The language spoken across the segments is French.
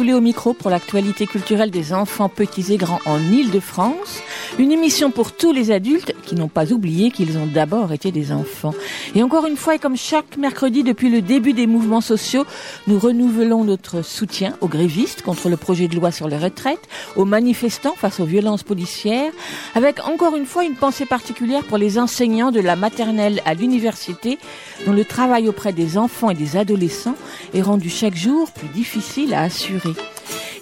Soulet au micro pour l'actualité culturelle des enfants petits et grands en Ile-de-France. Une émission pour tous les adultes qui n'ont pas oublié qu'ils ont d'abord été des enfants. Et encore une fois, et comme chaque mercredi depuis le début des mouvements sociaux, nous renouvelons notre soutien aux grévistes contre le projet de loi sur les retraites, aux manifestants face aux violences policières, avec encore une fois une pensée particulière pour les enseignants de la maternelle à l'université, dont le travail auprès des enfants et des adolescents est rendu chaque jour plus difficile à assurer.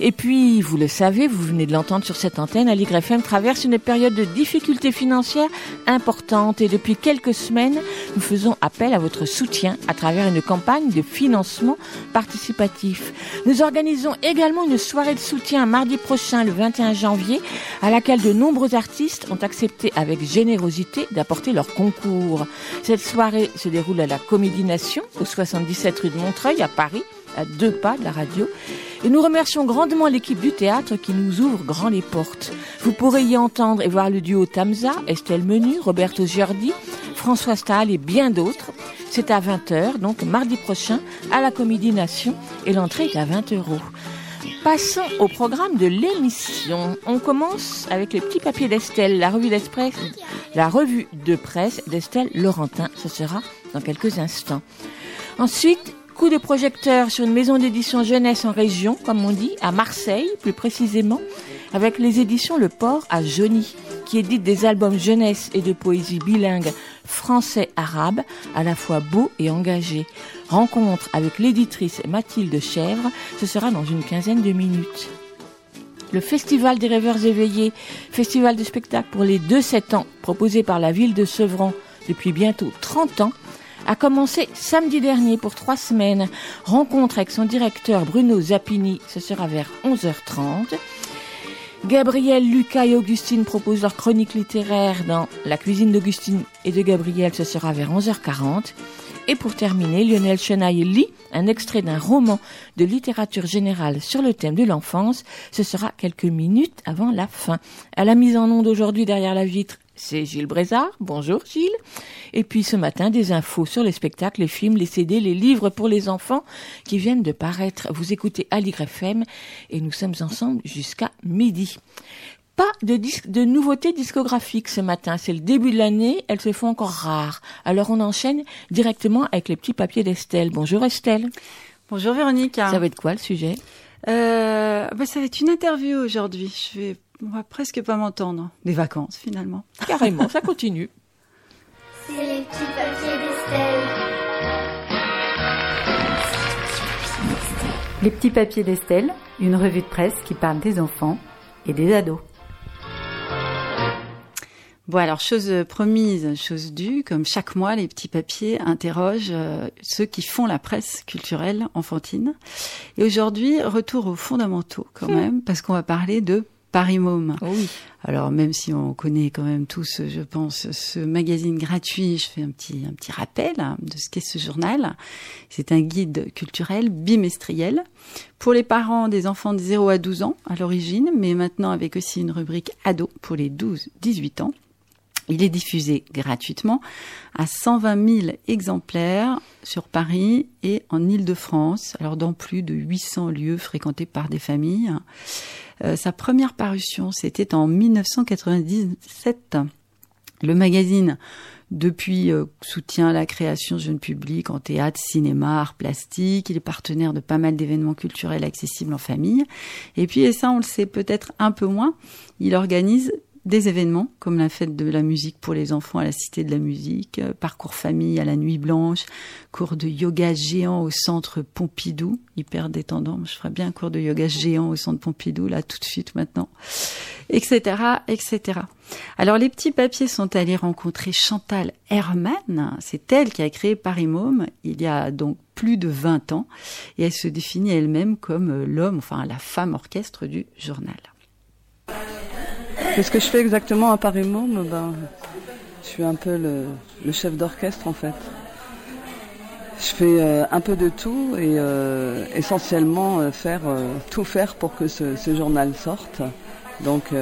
Et puis, vous le savez, vous venez de l'entendre sur cette antenne, Aligre FM traverse une période de difficultés financières importantes et depuis quelques semaines, nous faisons appel à votre soutien à travers une campagne de financement participatif. Nous organisons également une soirée de soutien mardi prochain, le 21 janvier, à laquelle de nombreux artistes ont accepté avec générosité d'apporter leur concours. Cette soirée se déroule à la Comédie Nation, au 77 rue de Montreuil, à Paris à deux pas de la radio. Et nous remercions grandement l'équipe du théâtre qui nous ouvre grand les portes. Vous pourrez y entendre et voir le duo Tamza, Estelle Menu, Roberto Giordi, François Stahl et bien d'autres. C'est à 20h, donc mardi prochain, à la Comédie Nation, et l'entrée est à 20 euros. Passons au programme de l'émission. On commence avec le petit papier d'Estelle, la revue d'Express, la revue de presse d'Estelle Laurentin. Ce sera dans quelques instants. Ensuite, coup de projecteur sur une maison d'édition jeunesse en région, comme on dit, à Marseille plus précisément, avec les éditions Le Port à Jony, qui édite des albums jeunesse et de poésie bilingue français-arabe, à la fois beaux et engagés. Rencontre avec l'éditrice Mathilde Chèvre, ce sera dans une quinzaine de minutes. Le Festival des rêveurs éveillés, festival de spectacle pour les 2-7 ans, proposé par la ville de Sevran depuis bientôt 30 ans, a commencé samedi dernier pour trois semaines. Rencontre avec son directeur Bruno Zappini, ce sera vers 11h30. Gabriel, Lucas et Augustine proposent leur chronique littéraire dans La cuisine d'Augustine et de Gabriel, ce sera vers 11h40. Et pour terminer, Lionel Chenaille lit un extrait d'un roman de littérature générale sur le thème de l'enfance. Ce sera quelques minutes avant la fin. À la mise en onde aujourd'hui derrière la vitre, c'est Gilles Brézard. Bonjour Gilles. Et puis ce matin, des infos sur les spectacles, les films, les CD, les livres pour les enfants qui viennent de paraître. Vous écoutez Aligre FM et nous sommes ensemble jusqu'à midi. Pas de, de nouveautés discographiques ce matin. C'est le début de l'année. Elles se font encore rares. Alors on enchaîne directement avec les petits papiers d'Estelle. Bonjour Estelle. Bonjour Véronique. Ça va être quoi le sujet? Euh, bah, Ça va être une interview aujourd'hui. Je vais on va presque pas m'entendre. Des vacances, finalement. Carrément, ça continue. C'est les petits papiers d'Estelle. Les petits papiers d'Estelle, une revue de presse qui parle des enfants et des ados. Bon alors chose promise, chose due, comme chaque mois les petits papiers interrogent euh, ceux qui font la presse culturelle enfantine. Et aujourd'hui, retour aux fondamentaux quand hmm. même, parce qu'on va parler de Paris Môme. Oh oui. Alors même si on connaît quand même tous, je pense, ce magazine gratuit, je fais un petit un petit rappel de ce qu'est ce journal. C'est un guide culturel bimestriel pour les parents des enfants de 0 à 12 ans à l'origine, mais maintenant avec aussi une rubrique ado pour les 12-18 ans. Il est diffusé gratuitement à 120 000 exemplaires sur Paris et en Île-de-France, alors dans plus de 800 lieux fréquentés par des familles. Euh, sa première parution, c'était en 1997. Le magazine, depuis, euh, soutient la création de jeunes publics en théâtre, cinéma, art plastique. Il est partenaire de pas mal d'événements culturels accessibles en famille. Et puis, et ça, on le sait peut-être un peu moins, il organise des événements comme la fête de la musique pour les enfants à la Cité de la Musique, euh, parcours famille à la Nuit Blanche, cours de yoga géant au centre Pompidou, hyper détendant. Je ferais bien un cours de yoga géant au centre Pompidou là tout de suite maintenant, etc., etc. Alors les petits papiers sont allés rencontrer Chantal Herman. C'est elle qui a créé Paris Môme il y a donc plus de 20 ans et elle se définit elle-même comme euh, l'homme, enfin la femme orchestre du journal. Qu'est-ce que je fais exactement à Paris Môme ben, Je suis un peu le, chef d'orchestre en fait. Je fais euh, un peu de tout et euh, essentiellement euh, faire tout faire pour que ce, journal sorte. Donc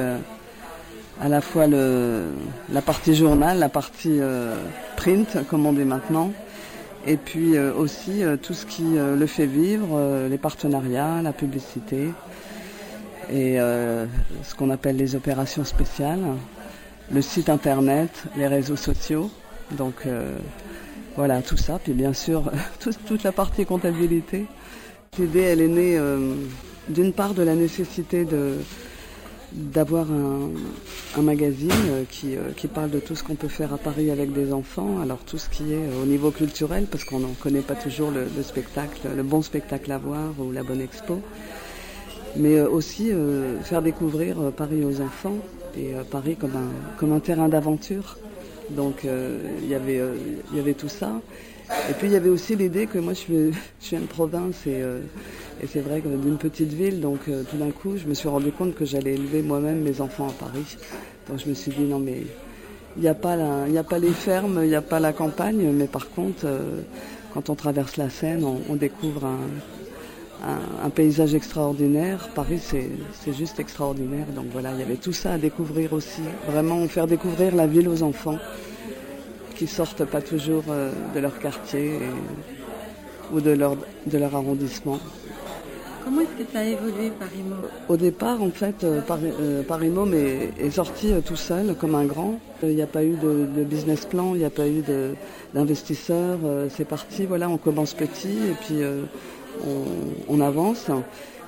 à la fois le, la partie journal, la partie print comme on dit maintenant, et puis aussi tout ce qui le fait vivre, les partenariats, la publicité et euh, ce qu'on appelle les opérations spéciales, le site internet, les réseaux sociaux. Donc euh, voilà, tout ça. Puis bien sûr, toute la partie comptabilité. L'idée, elle est née euh, d'une part de la nécessité de d'avoir un, magazine qui, qui, parle de tout ce qu'on peut faire à Paris avec des enfants, alors tout ce qui est au niveau culturel, parce qu'on n'en connaît pas toujours le, spectacle, le bon spectacle à voir ou la bonne expo mais euh, aussi euh, faire découvrir euh, Paris aux enfants et Paris comme un, comme un terrain d'aventure. Donc il y avait y avait tout ça. Et puis il y avait aussi l'idée que moi je suis, je suis une province et, et c'est vrai que d'une petite ville, donc tout d'un coup je me suis rendu compte que j'allais élever moi-même mes enfants à Paris. Donc je me suis dit non mais il n'y a, pas a pas les fermes, il n'y a pas la campagne, mais par contre quand on traverse la Seine, on, on découvre un, un, paysage extraordinaire. Paris, c'est juste extraordinaire. Donc voilà, il y avait tout ça à découvrir aussi. Vraiment faire découvrir la ville aux enfants qui sortent pas toujours euh, de leur quartier ou de leur, de leur arrondissement. Comment est-ce que ça a évolué Paris Au départ, en fait, euh, Paris, euh, est, sorti tout seul, comme un grand. Il n'y a pas eu de, business plan, il n'y a pas eu d'investisseurs. c'est parti, voilà, on commence petit et puis on, avance.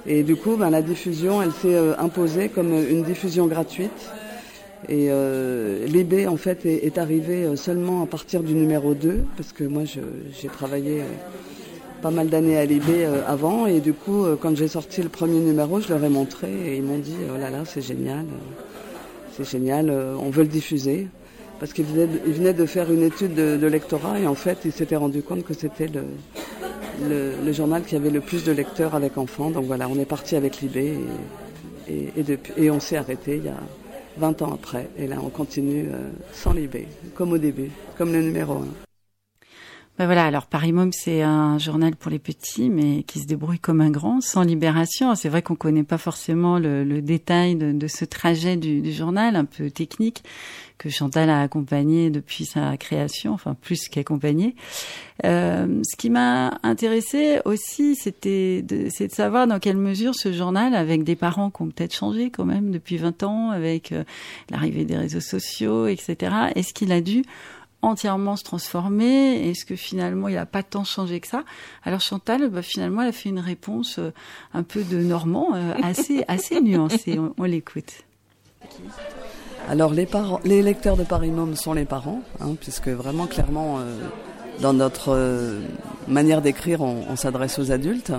Et du coup, ben, la diffusion, elle s'est euh, imposée comme une diffusion gratuite. Et euh, l'IB, en fait, est, arrivé euh, seulement à partir du numéro 2, parce que moi, j'ai travaillé pas mal d'années à l'IB avant. Et du coup, quand j'ai sorti le premier numéro, je leur ai montré et ils m'ont dit, oh là là, c'est génial, c'est génial, on veut le diffuser. Parce qu'ils venaient, de faire une étude de, lectorat et en fait, ils s'étaient rendu compte que c'était le, journal qui avait le plus de lecteurs avec enfants. Donc voilà, on est parti avec Libé et, et, on s'est arrêté il y a 20 ans après. Et là, on continue euh, sans Libé, comme au début, comme le numéro 1. Ben voilà, alors Paris c'est un journal pour les petits, mais qui se débrouille comme un grand, sans libération. C'est vrai qu'on connaît pas forcément le, détail de, ce trajet du, journal, un peu technique, que Chantal a accompagné depuis sa création, enfin plus qu'accompagné. Euh, ce qui m'a intéressé aussi, c'était de, c'est de savoir dans quelle mesure ce journal, avec des parents qui ont peut-être changé quand même depuis 20 ans, avec euh, l'arrivée des réseaux sociaux, etc., est-ce qu'il a dû entièrement se transformer Est-ce que finalement il n'a pas tant changé que ça? Alors Chantal, bah, finalement, elle a fait une réponse euh, un peu de Normand, euh, assez assez nuancée. On, l'écoute. Alors les parents, les lecteurs de Paris Môme sont les parents, hein, puisque vraiment clairement euh, dans notre manière d'écrire, on, s'adresse aux adultes.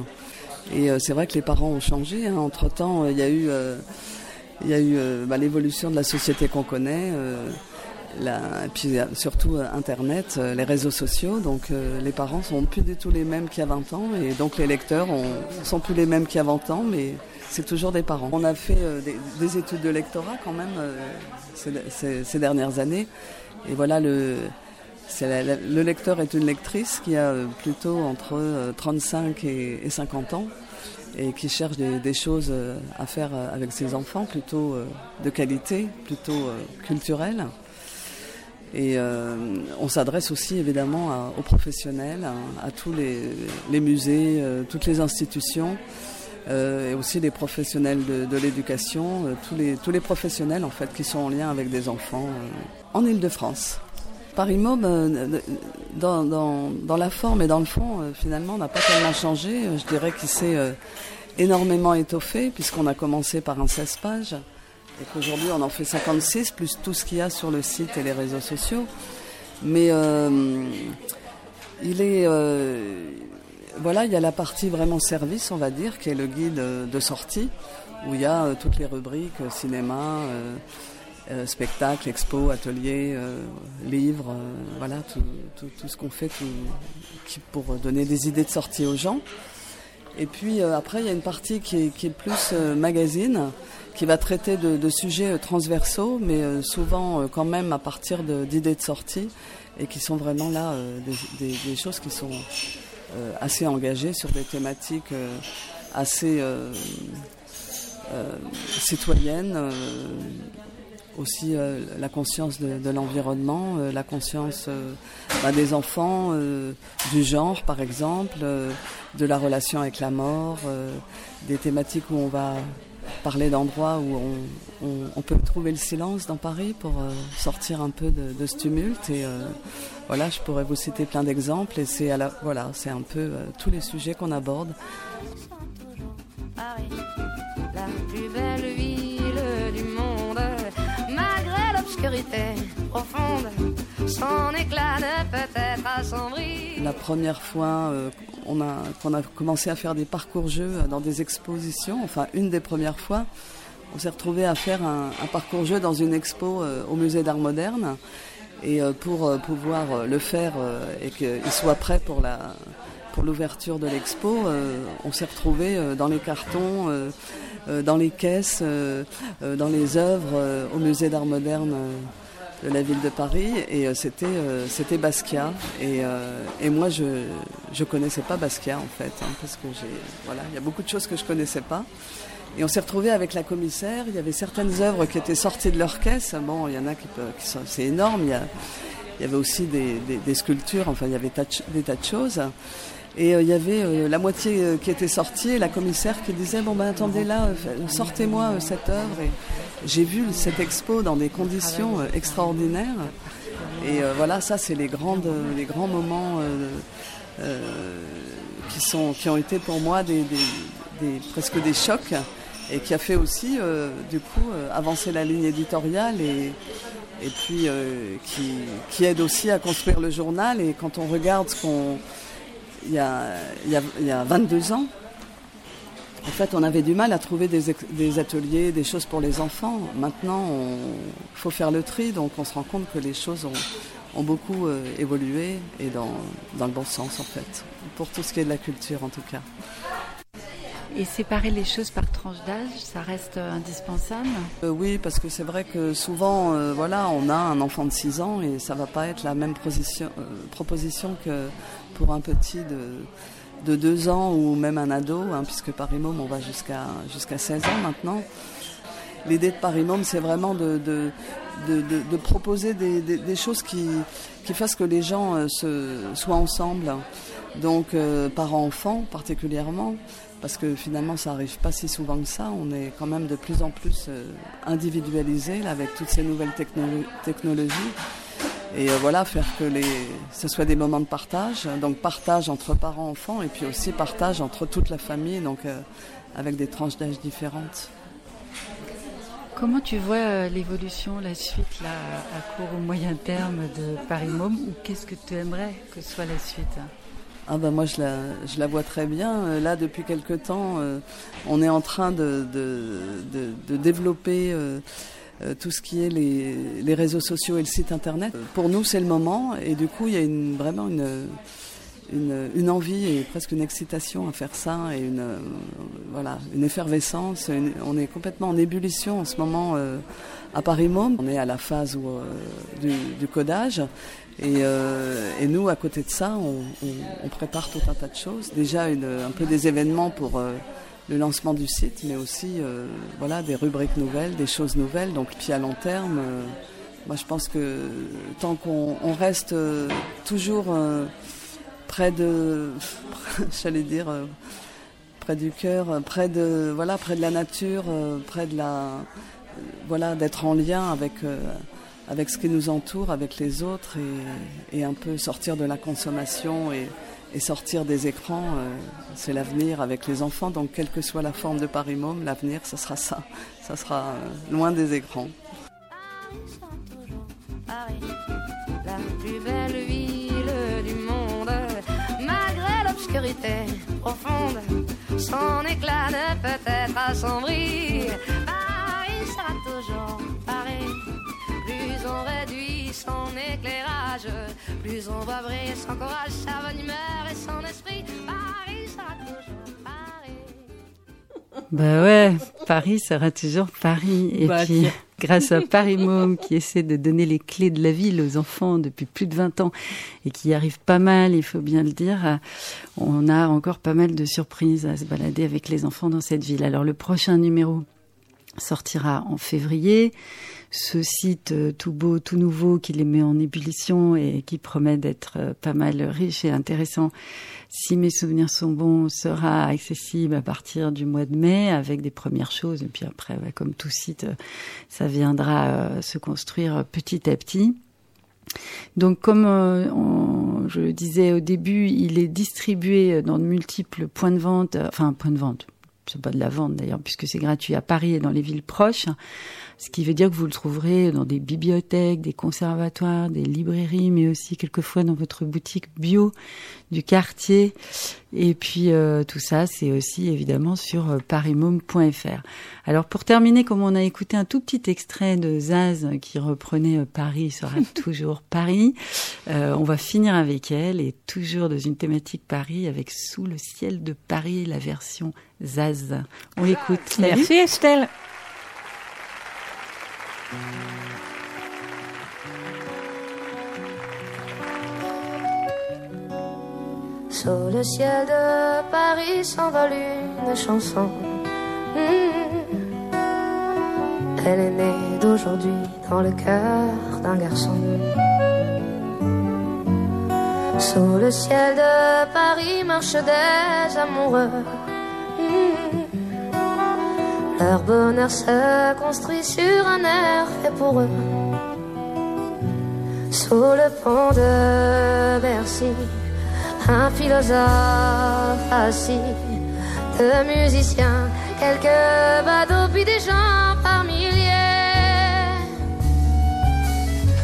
Et c'est vrai que les parents ont changé. Hein. Entre temps, il y a eu il y a eu bah, l'évolution de la société qu'on connaît et puis surtout euh, Internet, euh, les réseaux sociaux. Donc euh, les parents sont plus du tout les mêmes qu'il y a 20 ans et donc les lecteurs sont plus les mêmes qu'il y a 20 ans, mais c'est toujours des parents. On a fait des, études de lectorat quand même ces, dernières années. Et voilà, le, le lecteur est une lectrice qui a plutôt entre 35 et, 50 ans et qui cherche des, choses à faire avec ses enfants, plutôt de qualité, plutôt culturelle. Et euh, on s'adresse aussi évidemment aux professionnels, à, tous les, musées, euh, toutes les institutions, euh, et aussi les professionnels de, l'éducation, tous, les, tous les professionnels en fait qui sont en lien avec des enfants en Ile-de-France. Paris Mob, dans, dans, dans, la forme et dans le fond, finalement, n'a pas tellement changé. Je dirais qu'il s'est énormément étoffé puisqu'on a commencé par un 16 pages et qu'aujourd'hui on en fait 56 plus tout ce qu'il y a sur le site et les réseaux sociaux. Mais euh, il est euh, voilà, il y a la partie vraiment service, on va dire, qui est le guide de sortie, où il y a euh, toutes les rubriques cinéma, spectacle, expo, atelier, livres, voilà, tout, ce qu'on fait pour donner des idées de sortie aux gens. Et puis après, il y a une partie qui est plus magazine, qui va traiter de, sujets euh, transversaux, mais euh, souvent euh, quand même à partir d'idées de, sortie, et qui sont vraiment là des, choses qui sont assez engagées sur des thématiques assez citoyennes aussi la conscience de, l'environnement, la conscience bah, des enfants, du genre par exemple, de la relation avec la mort, des thématiques où on va parler d'endroits où on, peut trouver le silence dans Paris pour euh, sortir un peu de, ce tumulte. Et euh, voilà, je pourrais vous citer plein d'exemples. Et c'est voilà, c'est un peu euh, tous les sujets qu'on aborde. La plus belle ville du monde, malgré l'obscurité profonde, son éclat ne peut. La première fois a, qu'on a commencé à faire des parcours-jeux dans des expositions, enfin une des premières fois, on s'est retrouvé à faire un, parcours-jeu dans une expo euh, au musée d'art moderne. Et euh, pour euh, pouvoir le faire et qu'il soit prêt pour l'ouverture de l'expo, on s'est retrouvé dans les cartons, dans les caisses, dans les œuvres au musée d'art moderne de la ville de Paris et euh, c'était euh, c'était Basquiat. Et, euh, et moi je je connaissais pas Basquiat en fait hein, parce que j'ai voilà il y a beaucoup de choses que je connaissais pas. Et on s'est retrouvé avec la commissaire. Il y avait certaines œuvres qui étaient sorties de leur caisse. Bon il y en a qui, qui sont c'est énorme. Il y, a, il y avait aussi des, des, des, sculptures. Enfin il y avait des tas de choses et il y avait la moitié qui était sortie et la commissaire qui disait bon ben attendez là sortez-moi cette œuvre et j'ai vu cette expo dans des conditions euh, extraordinaires. Et euh, voilà, ça, c'est les, les grands moments euh, qui, sont, qui ont été pour moi presque des chocs et qui a fait aussi, du coup, avancer la ligne éditoriale et, et puis qui, qui, aide aussi à construire le journal. Et quand on regarde ce qu'on. Il y a, il y a, il y a 22 ans, en fait, on avait du mal à trouver des, ateliers, des choses pour les enfants. Maintenant, il faut faire le tri, donc on se rend compte que les choses ont, beaucoup euh, évolué et dans, le bon sens, en fait, pour tout ce qui est de la culture, en tout cas. Et séparer les choses par tranche d'âge, ça reste euh, indispensable? Euh, Oui, parce que c'est vrai que souvent, voilà, on a un enfant de 6 ans et ça va pas être la même proposition que pour un petit de de deux ans ou même un ado, hein, puisque Paris on va jusqu'à jusqu'à 16 ans maintenant. L'idée de Paris c'est vraiment de, de, proposer des, choses qui, qui fassent que les gens euh, soient ensemble. Donc, euh, parents-enfants particulièrement, parce que finalement, ça arrive pas si souvent que ça. On est quand même de plus en plus euh, individualisé avec toutes ces nouvelles technologies. Et euh, voilà, faire que les, ce soit des moments de partage, donc partage entre parents, enfants, et puis aussi partage entre toute la famille, donc euh, avec des tranches d'âge différentes. Comment tu vois euh, l'évolution, la suite là, à court ou moyen terme de Paris Môme, ou qu'est-ce que tu aimerais que soit la suite? Ah ben moi je la, je la vois très bien. Là depuis quelque temps, on est en train de, de, de, de développer tout ce qui est les, réseaux sociaux et le site internet. Pour nous, c'est le moment et du coup, il y a vraiment une, envie et presque une excitation à faire ça et une, euh, voilà, une effervescence. on est complètement en ébullition en ce moment euh, à Paris Môme. On est à la phase du, codage. Et, nous, à côté de ça, on, prépare tout un tas de choses. Déjà, un peu des événements pour le lancement du site, mais aussi euh, voilà, des rubriques nouvelles, des choses nouvelles. Donc, puis à long terme, euh, moi je pense que tant qu'on reste euh, toujours près de, j'allais dire, près du cœur, près de, voilà, près de la nature, près de la, voilà, d'être en lien avec avec ce qui nous entoure, avec les autres, et, et un peu sortir de la consommation et, et sortir des écrans, euh, c'est l'avenir avec les enfants. Donc, quelle que soit la forme de Paris Môme, l'avenir, ce sera ça. Ça sera euh, loin des écrans. Paris, la plus belle ville du monde, malgré l'obscurité profonde, son éclat ne peut être assombri. Paris sera toujours Paris, plus on réduit son éclairage, plus on briller son courage, sa bonne humeur et son esprit. Paris sera toujours Paris. Bah ouais, Paris sera toujours Paris. Et Bah, puis, tiens. grâce à Paris Môme qui essaie de donner les clés de la ville aux enfants depuis plus de 20 ans et qui y arrive pas mal, il faut bien le dire, on a encore pas mal de surprises à se balader avec les enfants dans cette ville. Alors le prochain numéro sortira en février. Ce site euh, tout beau, tout nouveau qui les met en ébullition et qui promet d'être euh, pas mal riche et intéressant, si mes souvenirs sont bons, sera accessible à partir du mois de mai avec des premières choses. Et puis après, comme tout site, euh, ça viendra se construire petit à petit. Donc, comme je le disais au début, il est distribué dans de multiples points de vente, enfin points de vente. C'est pas de la vente d'ailleurs, puisque c'est gratuit à Paris et dans les villes proches. Ce qui veut dire que vous le trouverez dans des bibliothèques, des conservatoires, des librairies, mais aussi quelquefois dans votre boutique bio du quartier. Et puis euh, tout ça, c'est aussi évidemment sur euh, parismôme.fr. Alors pour terminer, comme on a écouté un tout petit extrait de Zaz qui reprenait euh, Paris sera toujours Paris, euh, on va finir avec elle et toujours dans une thématique Paris avec Sous le ciel de Paris, la version Zaz. On l'écoute. Merci Estelle. Sous le ciel de Paris s'envole une chanson. Hmm. Elle est née d'aujourd'hui dans le cœur d'un garçon. Sous le ciel de Paris marchent des amoureux. Leur bonheur se construit sur un air fait pour eux. Sous le pont de Bercy, un philosophe assis, deux musiciens, quelques badauds, puis des gens par milliers.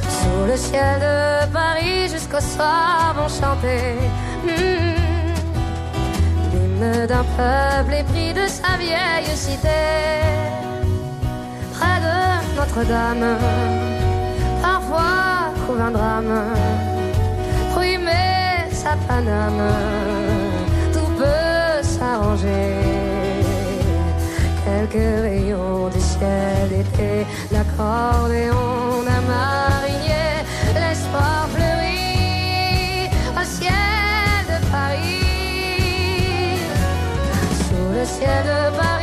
Sous le ciel de Paris, jusqu'au soir vont chanter hmm, d'un peuple épris de sa vieille cité. Près de Notre-Dame, parfois trouve un drame. Mais sa Paname, tout peut s'arranger. Quelques rayons du ciel d'été, l'accordéon d'un marinier, l'espoir fleurit au ciel ciel de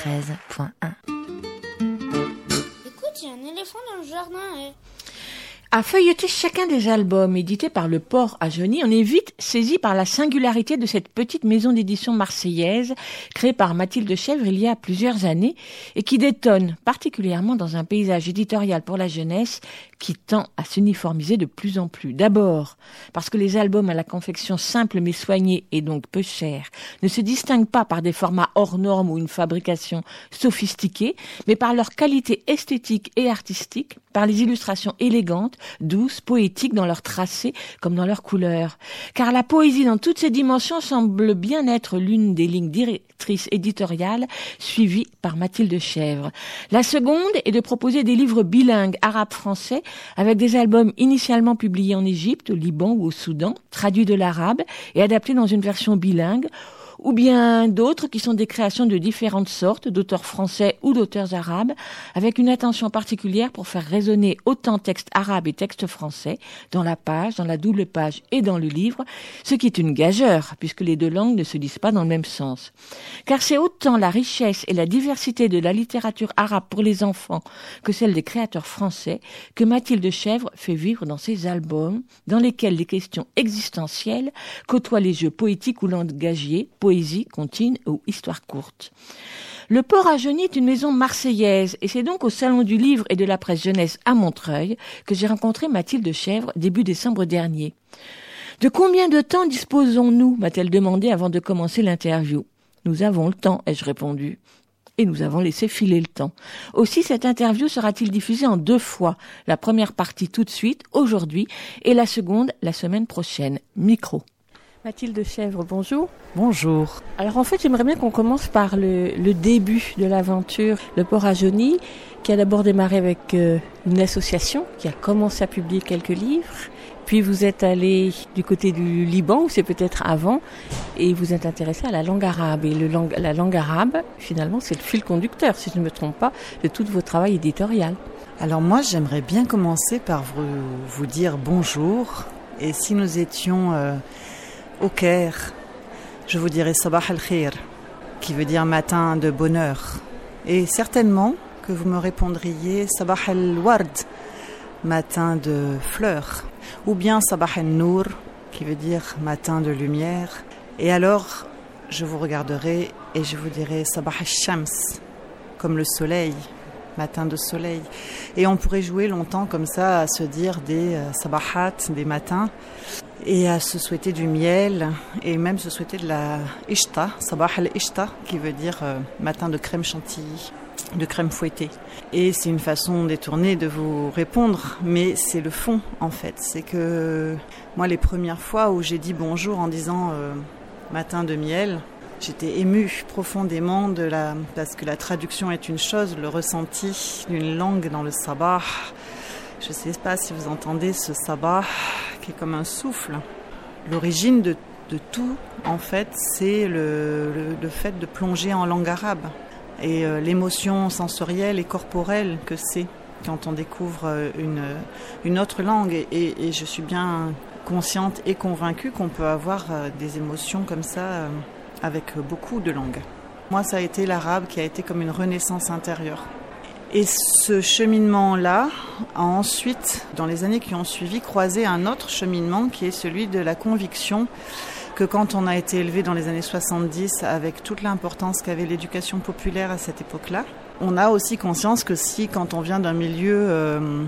93.1. À feuilleter chacun des albums édités par le port à on est vite saisi par la singularité de cette petite maison d'édition marseillaise créée par Mathilde Chèvre il y a plusieurs années et qui détonne particulièrement dans un paysage éditorial pour la jeunesse qui tend à s'uniformiser de plus en plus. D'abord, parce que les albums à la confection simple mais soignée et donc peu chère ne se distinguent pas par des formats hors normes ou une fabrication sophistiquée, mais par leur qualité esthétique et artistique, par les illustrations élégantes, douces, poétiques dans leur tracé comme dans leur couleur. Car la poésie dans toutes ses dimensions semble bien être l'une des lignes directrices éditoriales suivies par Mathilde Chèvre. La seconde est de proposer des livres bilingues arabe-français avec des albums initialement publiés en Égypte, au Liban ou au Soudan, traduits de l'arabe et adaptés dans une version bilingue ou bien d'autres qui sont des créations de différentes sortes, d'auteurs français ou d'auteurs arabes, avec une attention particulière pour faire résonner autant texte arabe et texte français dans la page, dans la double page et dans le livre, ce qui est une gageure, puisque les deux langues ne se disent pas dans le même sens. Car c'est autant la richesse et la diversité de la littérature arabe pour les enfants que celle des créateurs français que Mathilde Chèvre fait vivre dans ses albums, dans lesquels les questions existentielles côtoient les jeux poétiques ou langagiers, poésie, contine ou histoire courte. Le Port à Geny est une maison marseillaise et c'est donc au Salon du Livre et de la Presse Jeunesse à Montreuil que j'ai rencontré Mathilde Chèvre début décembre dernier. De combien de temps disposons-nous m'a-t-elle demandé avant de commencer l'interview. Nous avons le temps, ai-je répondu. Et nous avons laissé filer le temps. Aussi, cette interview sera-t-il diffusée en deux fois. La première partie tout de suite, aujourd'hui, et la seconde la semaine prochaine. Micro. Mathilde Chèvre, bonjour. Bonjour. Alors en fait, j'aimerais bien qu'on commence par le, le début de l'aventure, le port à Johnny, qui a d'abord démarré avec euh, une association qui a commencé à publier quelques livres. Puis vous êtes allé du côté du Liban, ou c'est peut-être avant, et vous êtes intéressé à la langue arabe. Et le langue, la langue arabe, finalement, c'est le fil conducteur, si je ne me trompe pas, de tout votre travail éditorial. Alors moi, j'aimerais bien commencer par vous, vous dire bonjour. Et si nous étions euh, au Caire, je vous dirais Sabah al-Khir, qui veut dire matin de bonheur. Et certainement que vous me répondriez Sabah al-Ward, matin de fleurs. Ou bien Sabah al-Nour, qui veut dire matin de lumière. Et alors, je vous regarderai et je vous dirai Sabah al-Shams, comme le soleil, matin de soleil. Et on pourrait jouer longtemps comme ça à se dire des euh, sabahat, des matins et à se souhaiter du miel et même se souhaiter de la ishta, sabah al-ishta, qui veut dire euh, matin de crème chantilly, de crème fouettée. Et c'est une façon détournée de vous répondre, mais c'est le fond en fait. C'est que moi, les premières fois où j'ai dit bonjour en disant euh, matin de miel, j'étais émue profondément de la, parce que la traduction est une chose, le ressenti d'une langue dans le sabah. Je ne sais pas si vous entendez ce sabah qui est comme un souffle. L'origine de, tout, en fait, c'est le, fait de plonger en langue arabe et euh, l'émotion sensorielle et corporelle que c'est quand on découvre euh, une, autre langue. Et, je suis bien consciente et convaincue qu'on peut avoir euh, des émotions comme ça avec beaucoup de langues. Moi, ça a été l'arabe qui a été comme une renaissance intérieure. Et ce cheminement-là a ensuite, dans les années qui ont suivi, croisé un autre cheminement qui est celui de la conviction que quand on a été élevé dans les années 70 avec toute l'importance qu'avait l'éducation populaire à cette époque-là, on a aussi conscience que si quand on vient d'un milieu euh,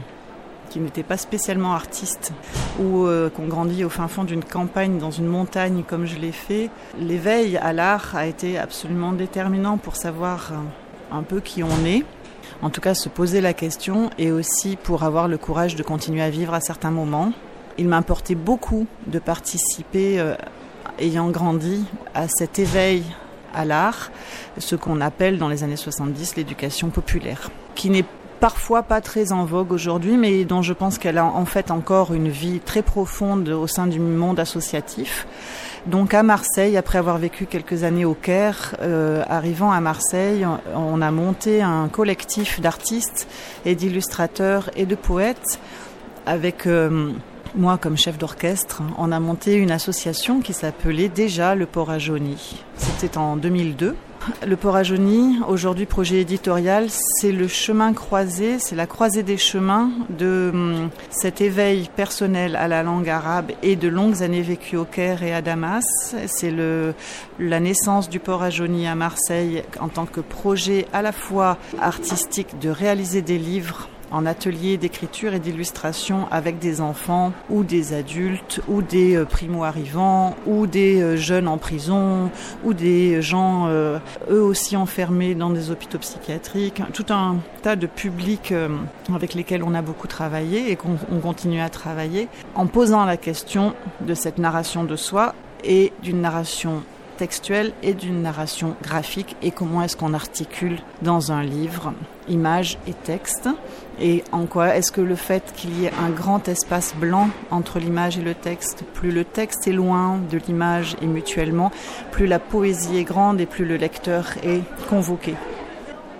qui n'était pas spécialement artiste ou euh, qu'on grandit au fin fond d'une campagne dans une montagne comme je l'ai fait, l'éveil à l'art a été absolument déterminant pour savoir un peu qui on est en tout cas se poser la question et aussi pour avoir le courage de continuer à vivre à certains moments. Il m'importait beaucoup de participer, euh, ayant grandi, à cet éveil à l'art, ce qu'on appelle dans les années 70 l'éducation populaire, qui n'est parfois pas très en vogue aujourd'hui, mais dont je pense qu'elle a en fait encore une vie très profonde au sein du monde associatif. Donc à Marseille, après avoir vécu quelques années au Caire, euh, arrivant à Marseille, on a monté un collectif d'artistes et d'illustrateurs et de poètes avec euh, moi comme chef d'orchestre, on a monté une association qui s'appelait déjà le Port à. C'était en 2002. Le Port à Jauni, aujourd'hui projet éditorial, c'est le chemin croisé, c'est la croisée des chemins de hum, cet éveil personnel à la langue arabe et de longues années vécues au Caire et à Damas. C'est le, la naissance du Port à Jauni à Marseille en tant que projet à la fois artistique de réaliser des livres en atelier d'écriture et d'illustration avec des enfants ou des adultes ou des euh, primo-arrivants ou des euh, jeunes en prison ou des gens euh, eux aussi enfermés dans des hôpitaux psychiatriques. Tout un tas de publics avec lesquels on a beaucoup travaillé et qu'on continue à travailler en posant la question de cette narration de soi et d'une narration textuelle et d'une narration graphique et comment est-ce qu'on articule dans un livre images et texte et en quoi est-ce que le fait qu'il y ait un grand espace blanc entre l'image et le texte, plus le texte est loin de l'image et mutuellement, plus la poésie est grande et plus le lecteur est convoqué.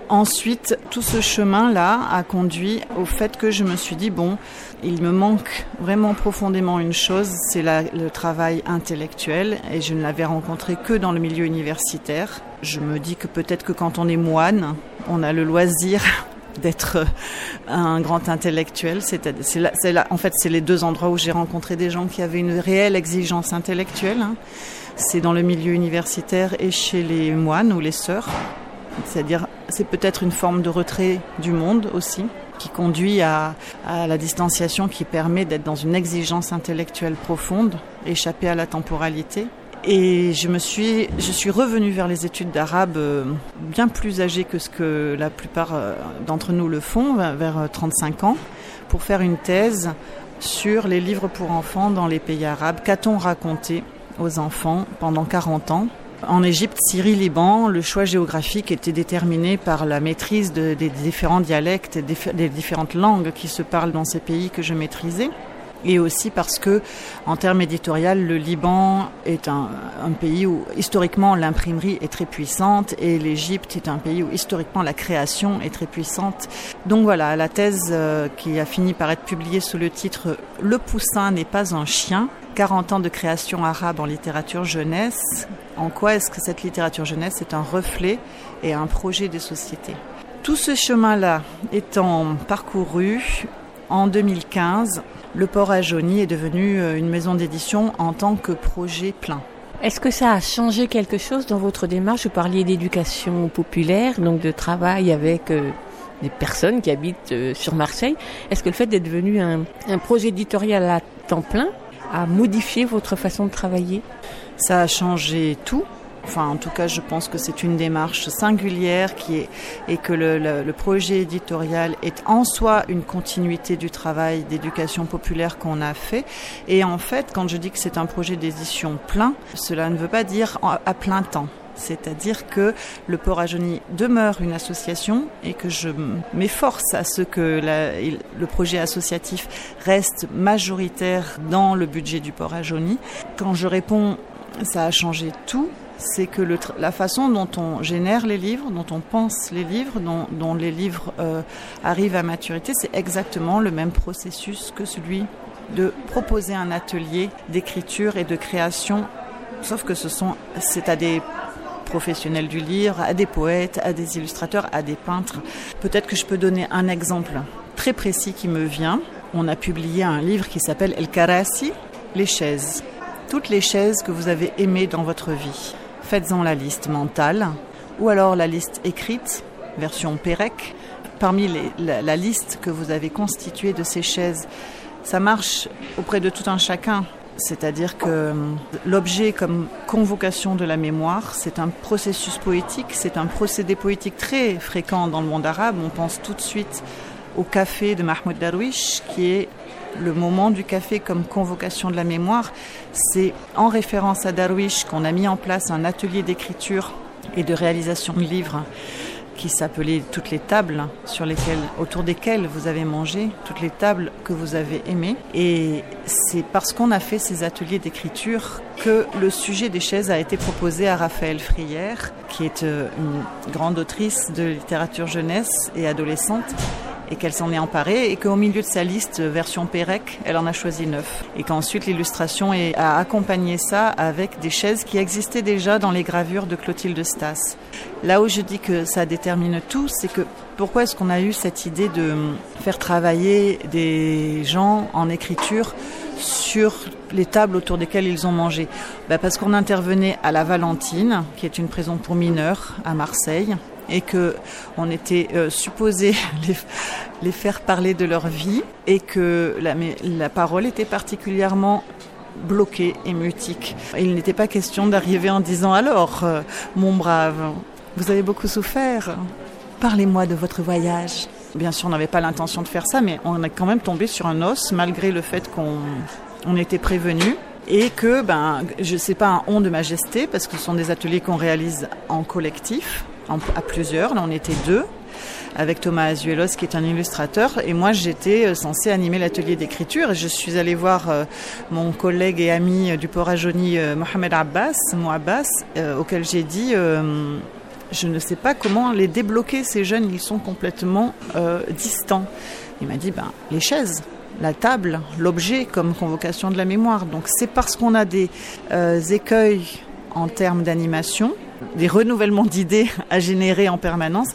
Ensuite, tout ce chemin-là a conduit au fait que je me suis dit, bon, il me manque vraiment profondément une chose, c'est le travail intellectuel, et je ne l'avais rencontré que dans le milieu universitaire. Je me dis que peut-être que quand on est moine, on a le loisir d'être un grand intellectuel. C'est en fait, c'est les deux endroits où j'ai rencontré des gens qui avaient une réelle exigence intellectuelle. Hein. C'est dans le milieu universitaire et chez les moines ou les sœurs. C'est-à-dire, c'est peut-être une forme de retrait du monde aussi, qui conduit à, à la distanciation qui permet d'être dans une exigence intellectuelle profonde, échapper à la temporalité. Et je me suis, je suis revenue vers les études d'arabe euh, bien plus âgée que ce que la plupart euh, d'entre nous le font, vers 35 ans, pour faire une thèse sur les livres pour enfants dans les pays arabes. Qu'a-t-on raconté aux enfants pendant 40 ans? En Égypte, Syrie, Liban, le choix géographique était déterminé par la maîtrise de, des différents dialectes, des différentes langues qui se parlent dans ces pays que je maîtrisais et aussi parce que, en termes éditorial, le Liban est un, pays où historiquement l'imprimerie est très puissante et l'Égypte est un pays où historiquement la création est très puissante. Donc voilà, la thèse euh, qui a fini par être publiée sous le titre Le poussin n'est pas un chien 40 ans de création arabe en littérature jeunesse. En quoi est-ce que cette littérature jeunesse est un reflet et un projet des sociétés? Tout ce chemin-là étant parcouru, en 2015, le Port à Jauni est devenu euh, une maison d'édition en tant que projet plein. Est-ce que ça a changé quelque chose dans votre démarche? Vous parliez d'éducation populaire, donc de travail avec euh, des personnes qui habitent euh, sur Marseille. Est-ce que le fait d'être devenu un, un projet éditorial à temps plein a modifié votre façon de travailler? Ça a changé tout. Enfin, en tout cas, je pense que c'est une démarche singulière qui est, et que le, projet éditorial est en soi une continuité du travail d'éducation populaire qu'on a fait. Et en fait, quand je dis que c'est un projet d'édition plein, cela ne veut pas dire à plein temps. C'est-à-dire que le Port à demeure une association et que je m'efforce à ce que le projet associatif reste majoritaire dans le budget du Port à. Quand je réponds ça a changé tout, c'est que le, la façon dont on génère les livres, dont on pense les livres, dont, les livres euh, arrivent à maturité, c'est exactement le même processus que celui de proposer un atelier d'écriture et de création, sauf que ce sont, c'est à des professionnels du livre, à des poètes, à des illustrateurs, à des peintres. Peut-être que je peux donner un exemple très précis qui me vient. On a publié un livre qui s'appelle El Karasi, les chaises. Toutes les chaises que vous avez aimées dans votre vie faites-en la liste mentale ou alors la liste écrite, version Pérec. Parmi la, la liste que vous avez constituée de ces chaises, ça marche auprès de tout un chacun. C'est-à-dire que l'objet comme convocation de la mémoire, c'est un processus poétique, c'est un procédé poétique très fréquent dans le monde arabe. On pense tout de suite au café de Mahmoud Darwish, qui est le moment du café comme convocation de la mémoire. C'est en référence à Darwish qu'on a mis en place un atelier d'écriture et de réalisation de livres qui s'appelait toutes les tables sur lesquelles autour desquelles vous avez mangé, toutes les tables que vous avez aimées et c'est parce qu'on a fait ces ateliers d'écriture que le sujet des chaises a été proposé à Raphaël Frière qui est une grande autrice de littérature jeunesse et adolescente et qu'elle s'en est emparée et qu'au milieu de sa liste version Pérec, elle en a choisi neuf. Et qu'ensuite l'illustration a accompagné ça avec des chaises qui existaient déjà dans les gravures de Clotilde Stas. Là où je dis que ça détermine tout, c'est que pourquoi est-ce qu'on a eu cette idée de faire travailler des gens en écriture sur les tables autour desquelles ils ont mangé? Ben Parce qu'on intervenait à la Valentine, qui est une prison pour mineurs à Marseille, et que on était euh, supposé les, les, faire parler de leur vie, et que la, la parole était particulièrement bloquée et mutique. Il n'était pas question d'arriver en disant alors, euh, mon brave, vous avez beaucoup souffert. Parlez-moi de votre voyage. Bien sûr, on n'avait pas l'intention de faire ça, mais on est quand même tombé sur un os, malgré le fait qu'on on était prévenu et que, ben, je sais pas un on de majesté, parce que ce sont des ateliers qu'on réalise en collectif, à plusieurs. Là, on était deux avec Thomas Azuelos qui est un illustrateur et moi j'étais euh, censée animer l'atelier d'écriture et je suis allée voir euh, mon collègue et ami du port euh, Mohamed Abbas, Abbas, auquel j'ai dit je ne sais pas comment les débloquer ces jeunes, ils sont complètement distants. Il m'a dit ben les chaises la table, l'objet comme convocation de la mémoire. Donc c'est parce qu'on a des écueils en termes d'animation, des renouvellements d'idées à générer en permanence,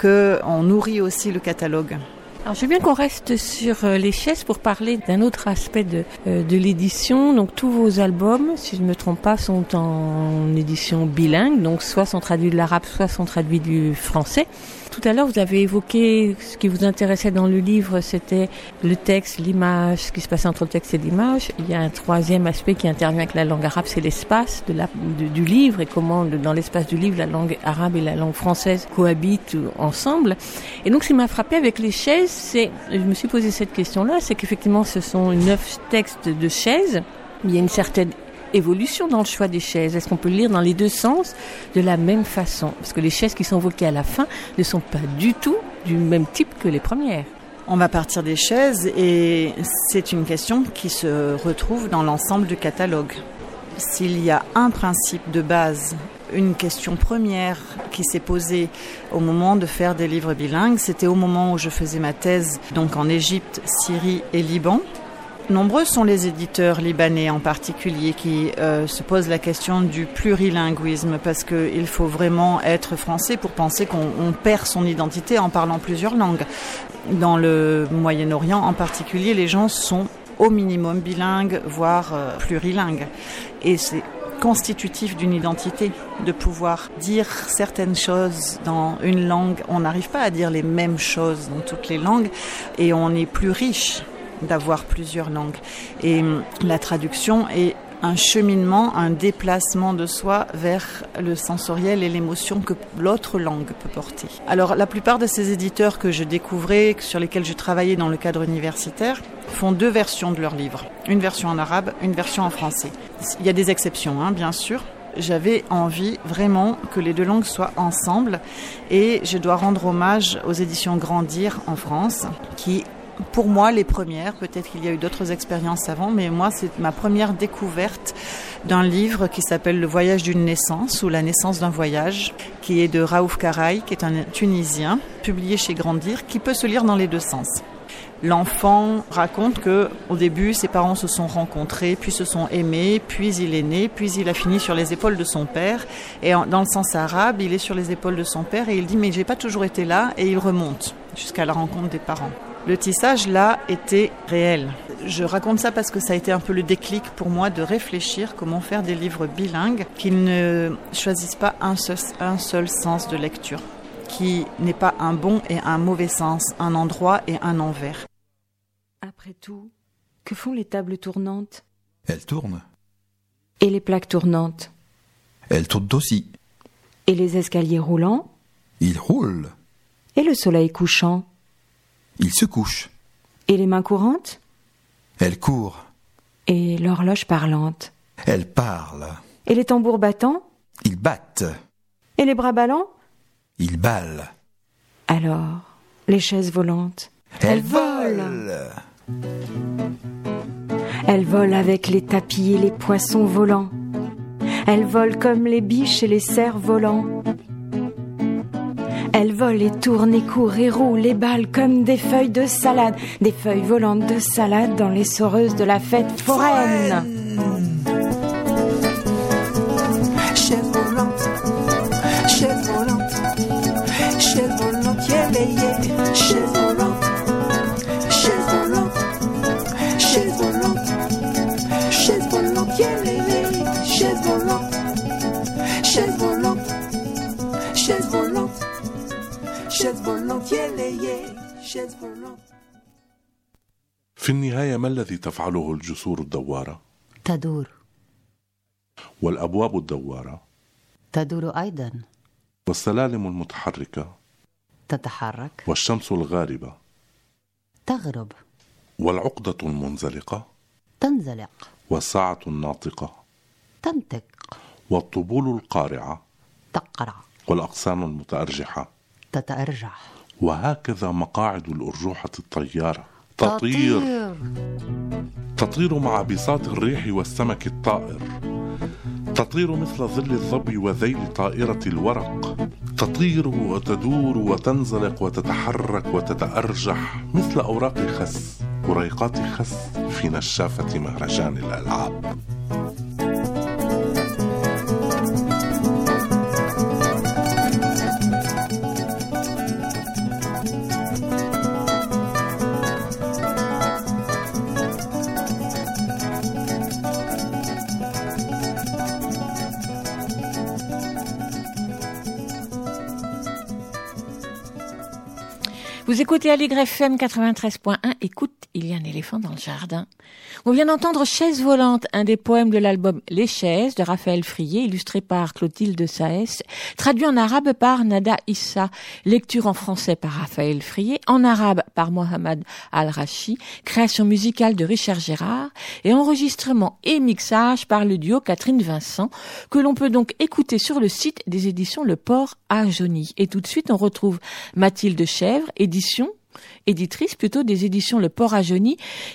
qu'on nourrit aussi le catalogue. Alors, je veux bien qu'on reste sur euh, les chaises pour parler d'un autre aspect de, euh, de l'édition. Donc, tous vos albums, si je ne me trompe pas, sont en édition bilingue. Donc, soit sont traduits de l'arabe, soit sont traduits du français. Tout à l'heure, vous avez évoqué ce qui vous intéressait dans le livre, c'était le texte, l'image, ce qui se passait entre le texte et l'image. Il y a un troisième aspect qui intervient avec la langue arabe, c'est l'espace de la, du livre et comment dans l'espace du livre la langue arabe et la langue française cohabitent ensemble. Et donc, ce qui m'a frappé avec les chaises, c'est, je me suis posé cette question-là, c'est qu'effectivement, ce sont neuf textes de chaises. Il y a une certaine évolution dans le choix des chaises Est-ce qu'on peut lire dans les deux sens de la même façon? Parce que les chaises qui sont évoquées à la fin ne sont pas du tout du même type que les premières. On va partir des chaises et c'est une question qui se retrouve dans l'ensemble du catalogue. S'il y a un principe de base, une question première qui s'est posée au moment de faire des livres bilingues, c'était au moment où je faisais ma thèse donc en Égypte, Syrie et Liban. Nombreux sont les éditeurs libanais en particulier qui euh, se posent la question du plurilinguisme parce qu'il faut vraiment être français pour penser qu'on perd son identité en parlant plusieurs langues. Dans le Moyen-Orient en particulier, les gens sont au minimum bilingues, voire euh, plurilingues. Et c'est constitutif d'une identité, de pouvoir dire certaines choses dans une langue. On n'arrive pas à dire les mêmes choses dans toutes les langues et on est plus riche d'avoir plusieurs langues. Et hum, la traduction est un cheminement, un déplacement de soi vers le sensoriel et l'émotion que l'autre langue peut porter. Alors la plupart de ces éditeurs que je découvrais, sur lesquels je travaillais dans le cadre universitaire, font deux versions de leurs livres. Une version en arabe, une version en français. Il y a des exceptions, hein, bien sûr. J'avais envie vraiment que les deux langues soient ensemble et je dois rendre hommage aux éditions Grandir en France qui pour moi les premières. Peut-être qu'il y a eu d'autres expériences avant, mais moi c'est ma première découverte d'un livre qui s'appelle Le voyage d'une naissance ou La naissance d'un voyage, qui est de Raouf Karaï, qui est un Tunisien, publié chez Grandir, qui peut se lire dans les deux sens. L'enfant raconte que au début ses parents se sont rencontrés, puis se sont aimés, puis il est né, puis il a fini sur les épaules de son père. Et dans le sens arabe, il est sur les épaules de son père et il dit mais j'ai pas toujours été là et il remonte jusqu'à la rencontre des parents. Le tissage, là, était réel. Je raconte ça parce que ça a été un peu le déclic pour moi de réfléchir comment faire des livres bilingues qui ne choisissent pas un seul, un seul sens de lecture, qui n'est pas un bon et un mauvais sens, un endroit et un envers. Après tout, que font les tables tournantes? Elles tournent. Et les plaques tournantes? Elles tournent aussi. Et les escaliers roulants? Ils roulent. Et le soleil couchant? Il se couche. Et les mains courantes? Elle court. Et l'horloge parlante Elle parle. Et les tambours battants? Ils battent. Et les bras ballants? Ils ballent. Alors, les chaises volantes Elles, volent. Elles volent avec les tapis et les poissons volants. Elles volent comme les biches et les cerfs volants. Elle vole et tourne et court et roule et balle comme des feuilles de salade, des feuilles volantes de salade dans les soreuses de la fête foraine. Chaise volante. في النهاية ما الذي تفعله الجسور الدوارة؟ تدور. والأبواب الدوارة؟ تدور أيضا. والسلالم المتحركة؟ تتحرك. والشمس الغاربة؟ تغرب. والعقدة المنزلقة؟ تنزلق. والساعة الناطقة؟ تنطق. والطبول القارعة؟ تقرع. والأغصان المتأرجحة؟ تتأرجح. وهكذا مقاعد الأرجوحة الطيارة. تطير. تطير. تطير مع بساط الريح والسمك الطائر. تطير مثل ظل الظبي وذيل طائرة الورق. تطير وتدور وتنزلق وتتحرك وتتأرجح مثل أوراق خس وريقات خس في نشافة مهرجان الألعاب. Vous écoutez Aligre FM 93.1. Écoute, il y a un éléphant dans le jardin. On vient d'entendre Chaise volante, un des poèmes de l'album Les chaises de Raphaël Frier, illustré par Clotilde Saès, traduit en arabe par Nada Issa, lecture en français par Raphaël Frier, en arabe par Mohamed Al-Rachi, création musicale de Richard Gérard et enregistrement et mixage par le duo Catherine Vincent, que l'on peut donc écouter sur le site des éditions Le Port à Jauny. Et tout de suite, on retrouve Mathilde Chèvre, éditrice plutôt des éditions Le Port à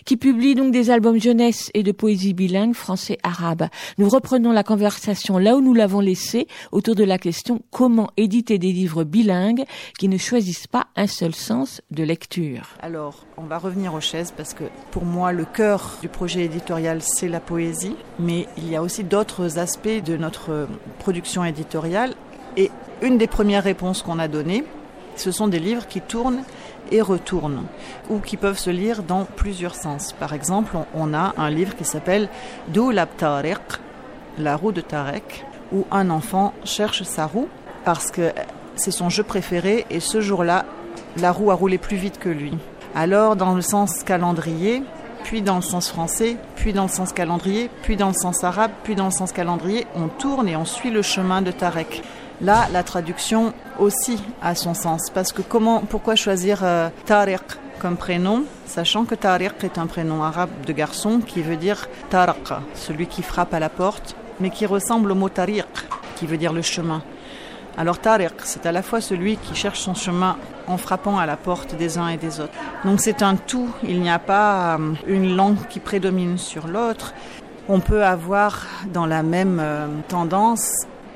qui publie donc des albums jeunesse et de poésie bilingue français-arabe. Nous reprenons la conversation là où nous l'avons laissée, autour de la question comment éditer des livres bilingues qui ne choisissent pas un seul sens de lecture? Alors, on va revenir aux chaises parce que pour moi, le cœur du projet éditorial, c'est la poésie, mais il y a aussi d'autres aspects de notre production éditoriale. Et une des premières réponses qu'on a données, ce sont des livres qui tournent et retournent, ou qui peuvent se lire dans plusieurs sens. Par exemple, on a un livre qui s'appelle Doulab Tariq, la roue de Tarek, où un enfant cherche sa roue parce que c'est son jeu préféré et ce jour-là, la roue a roulé plus vite que lui. Alors, dans le sens calendrier, puis dans le sens français, puis dans le sens calendrier, puis dans le sens arabe, puis dans le sens calendrier, on tourne et on suit le chemin de Tarek. Là, la traduction aussi a son sens. Parce que comment, pourquoi choisir euh, Tariq comme prénom, sachant que Tariq est un prénom arabe de garçon qui veut dire Taraq, celui qui frappe à la porte, mais qui ressemble au mot Tariq, qui veut dire le chemin. Alors Tariq, c'est à la fois celui qui cherche son chemin en frappant à la porte des uns et des autres. Donc c'est un tout, il n'y a pas euh, une langue qui prédomine sur l'autre. On peut avoir dans la même euh, tendance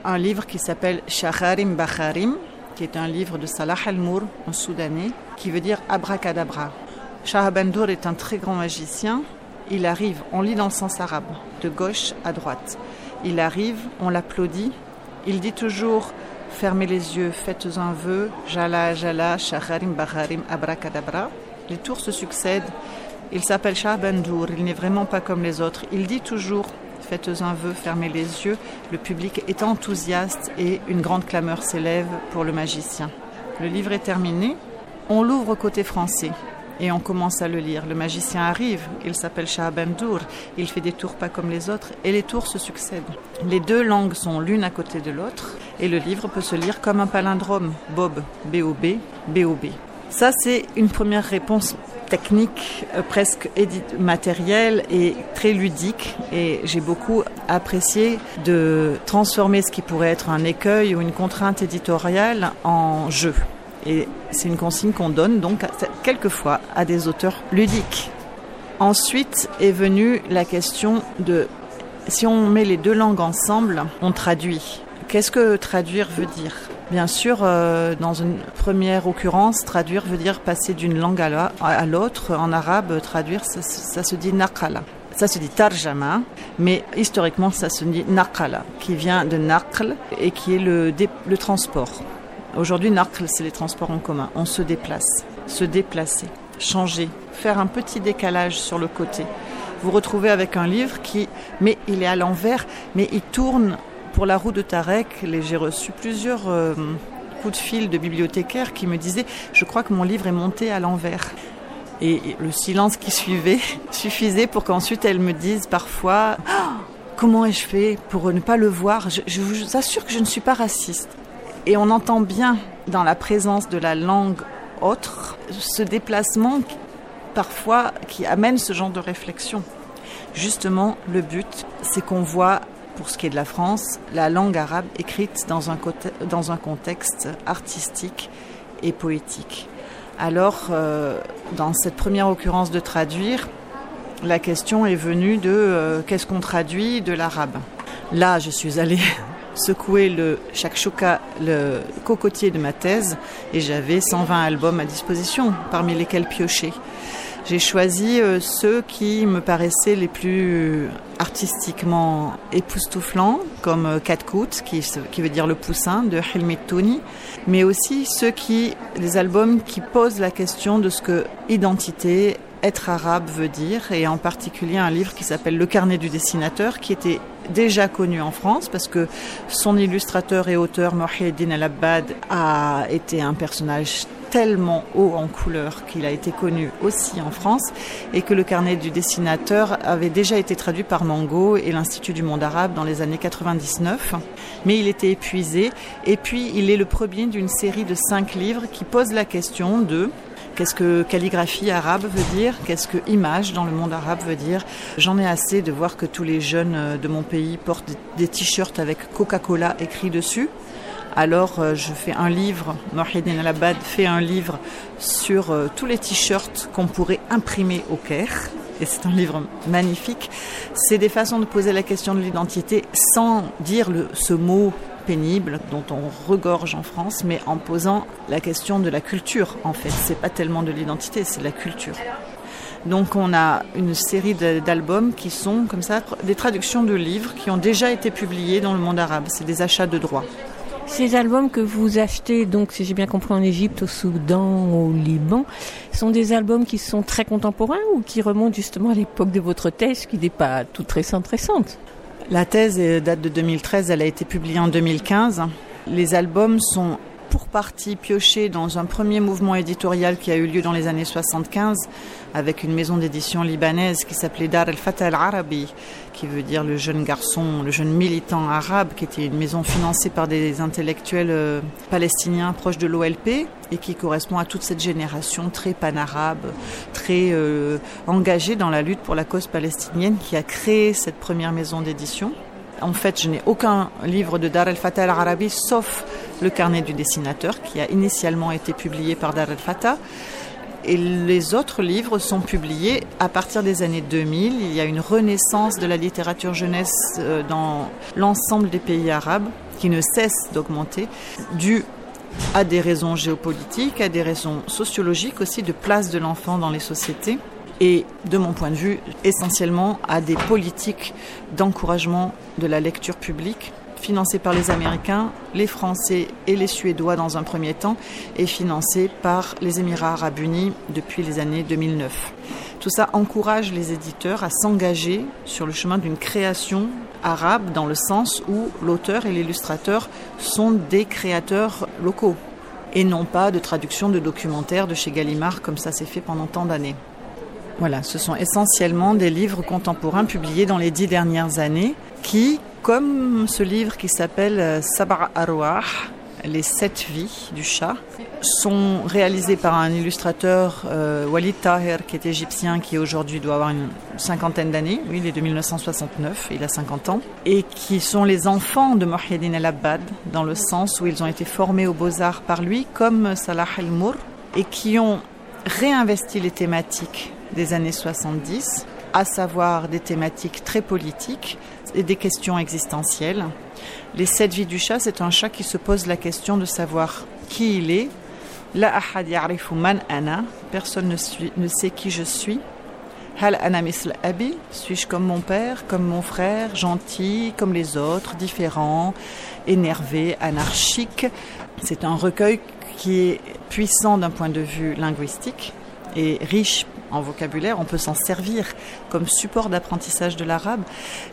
un livre qui s'appelle Shaharim Bakharim, qui est un livre de Salah al-Mour, un soudanais, qui veut dire abracadabra. Shah Bandour est un très grand magicien. Il arrive, on lit dans le sens arabe, de gauche à droite. Il arrive, on l'applaudit. Il dit toujours fermez les yeux, faites un vœu, jala jala, shaharim bakharim, abracadabra. Les tours se succèdent. Il s'appelle Shah Bandour, il n'est vraiment pas comme les autres. Il dit toujours faites un vœu, fermez les yeux. Le public est enthousiaste et une grande clameur s'élève pour le magicien. Le livre est terminé. On l'ouvre côté français et on commence à le lire. Le magicien arrive, il s'appelle Shah Bendour, il fait des tours pas comme les autres et les tours se succèdent. Les deux langues sont l'une à côté de l'autre et le livre peut se lire comme un palindrome, Bob, B-O-B, B-O-B. Ça, c'est une première réponse technique, euh, presque matérielle et très ludique. Et j'ai beaucoup apprécié de transformer ce qui pourrait être un écueil ou une contrainte éditoriale en jeu. Et c'est une consigne qu'on donne donc quelquefois à des auteurs ludiques. Ensuite est venue la question de si on met les deux langues ensemble, on traduit. Qu'est-ce que traduire veut dire Bien sûr, euh, dans une première occurrence, traduire veut dire passer d'une langue à la- à l'autre. En arabe, traduire, ça, se dit naqala. Ça se dit tarjama, mais historiquement, ça se dit naqala, qui vient de naql et qui est le, le transport. Aujourd'hui, naql, c'est les transports en commun. On se déplace, se déplacer, changer, faire un petit décalage sur le côté. Vous retrouvez avec un livre qui, mais il est à l'envers, mais il tourne pour la roue de Tarek. J'ai reçu plusieurs euh, coups de fil de bibliothécaires qui me disaient, je crois que mon livre est monté à l'envers. Et le silence qui suivait suffisait pour qu'ensuite elle me dise parfois Ah, comment ai-je fait pour ne pas le voir? Je, vous assure que je ne suis pas raciste. Et on entend bien dans la présence de la langue autre ce déplacement parfois qui amène ce genre de réflexion. Justement, le but, c'est qu'on voit, pour ce qui est de la France, la langue arabe écrite dans un, contexte artistique et poétique. Alors, euh, dans cette première occurrence de traduire, la question est venue de euh, qu'est-ce qu'on traduit de l'arabe? Là, je suis allée secouer le shakshuka, le cocotier de ma thèse, et j'avais 120 albums à disposition, parmi lesquels piocher. J'ai choisi euh, ceux qui me paraissaient les plus artistiquement époustouflants, comme euh, Katkout, qui, qui veut dire le poussin, de Hilmi Touni, mais aussi ceux qui, les albums qui posent la question de ce que identité, être arabe veut dire, et en particulier un livre qui s'appelle Le carnet du dessinateur, qui était déjà connu en France parce que son illustrateur et auteur Mohiddin El-Abbad a été un personnage tellement haut en couleur qu'il a été connu aussi en France et que le carnet du dessinateur avait déjà été traduit par Mango et l'Institut du monde arabe dans les années 99 mais il était épuisé et puis il est le premier d'une série de cinq livres qui pose la question de Qu'est-ce que calligraphie arabe veut dire Qu'est-ce que image dans le monde arabe veut dire J'en ai assez de voir que tous les jeunes de mon pays portent des t-shirts avec Coca-Cola écrit dessus. Alors euh, je fais un livre, Mohiddin Al-Abbad fait un livre sur euh, tous les t-shirts qu'on pourrait imprimer au Caire. Et c'est un livre magnifique. C'est des façons de poser la question de l'identité sans dire ce mot pénible dont on regorge en France, mais en posant la question de la culture en fait. C'est pas tellement de l'identité, c'est de la culture. Donc on a une série d'albums qui sont comme ça des traductions de livres qui ont déjà été publiés dans le monde arabe. C'est des achats de droits. Ces albums que vous achetez, donc si j'ai bien compris, en Égypte, au Soudan, au Liban, sont des albums qui sont très contemporains ou qui remontent justement à l'époque de votre thèse, qui n'est pas toute récente, récente? La thèse euh, date de 2013, elle a été publiée en 2015. Les albums sont pour partie piochés dans un premier mouvement éditorial qui a eu lieu dans les années 75 avec une maison d'édition libanaise qui s'appelait Dar al-Fatah al-Arabi, qui veut dire le jeune garçon, le jeune militant arabe, qui était une maison financée par des intellectuels euh, palestiniens proches de l'OLP et qui correspond à toute cette génération très panarabe, très euh, engagée dans la lutte pour la cause palestinienne qui a créé cette première maison d'édition. En fait, je n'ai aucun livre de Dar el-Fatah al-Arabi sauf le carnet du dessinateur qui a initialement été publié par Dar el-Fatah. Et les autres livres sont publiés à partir des années 2000. Il y a une renaissance de la littérature jeunesse euh, dans l'ensemble des pays arabes qui ne cesse d'augmenter, dû à des raisons géopolitiques, à des raisons sociologiques aussi, de place de l'enfant dans les sociétés et de mon point de vue essentiellement à des politiques d'encouragement de la lecture publique financées par les Américains, les Français et les Suédois dans un premier temps et financées par les Émirats arabes unis depuis les années 2009. Tout ça encourage les éditeurs à s'engager sur le chemin d'une création arabe dans le sens où l'auteur et l'illustrateur sont des créateurs locaux et non pas de traduction de documentaires de chez Gallimard comme ça s'est fait pendant tant d'années. Voilà, ce sont essentiellement des livres contemporains publiés dans les dix dernières années qui, comme ce livre qui s'appelle euh, Sab'a Arwah, les sept vies du chat, sont réalisés par un illustrateur, euh, Walid Taher, qui est égyptien, qui aujourd'hui doit avoir une cinquantaine d'années. Oui, il est de 1969, il a 50 ans. Et qui sont les enfants de Mohiddin El-Abbad, dans le sens où ils ont été formés aux beaux-arts par lui, comme Salah El-Mour, et qui ont réinvesti les thématiques des années 70, à savoir des thématiques très politiques, et des questions existentielles. Les sept vies du chat, c'est un chat qui se pose la question de savoir qui il est. La ahad ana. Personne ne, sait qui je suis. Hal ana abi? Suis-je comme mon père, comme mon frère, gentil, comme les autres, différent, énervé, anarchique? C'est un recueil qui est puissant d'un point de vue linguistique et riche en vocabulaire. On peut s'en servir comme support d'apprentissage de l'arabe,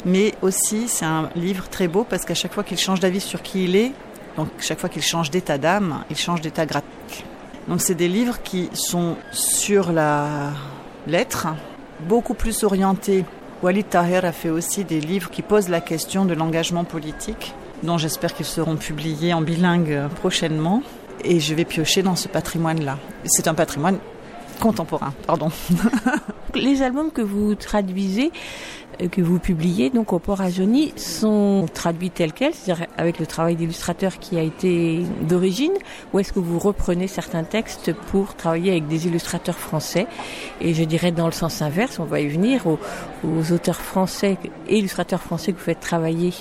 mais aussi c'est un livre très beau parce qu'à chaque fois qu'il change d'avis sur qui il est, donc chaque fois qu'il change d'état d'âme, il change d'état graphique. Donc c'est des livres qui sont sur la lettre, beaucoup plus orientés. Walid Taher a fait aussi des livres qui posent la question de l'engagement politique, dont j'espère qu'ils seront publiés en bilingue prochainement. Et je vais piocher dans ce patrimoine-là. C'est un patrimoine contemporain, pardon. Les albums que vous traduisez, euh, que vous publiez donc au Port à Jony, sont traduits tels quels, c'est-à-dire avec le travail d'illustrateur qui a été d'origine, ou est-ce que vous reprenez certains textes pour travailler avec des illustrateurs français? Et je dirais dans le sens inverse, on va y venir, aux, aux auteurs français et illustrateurs français que vous faites travailler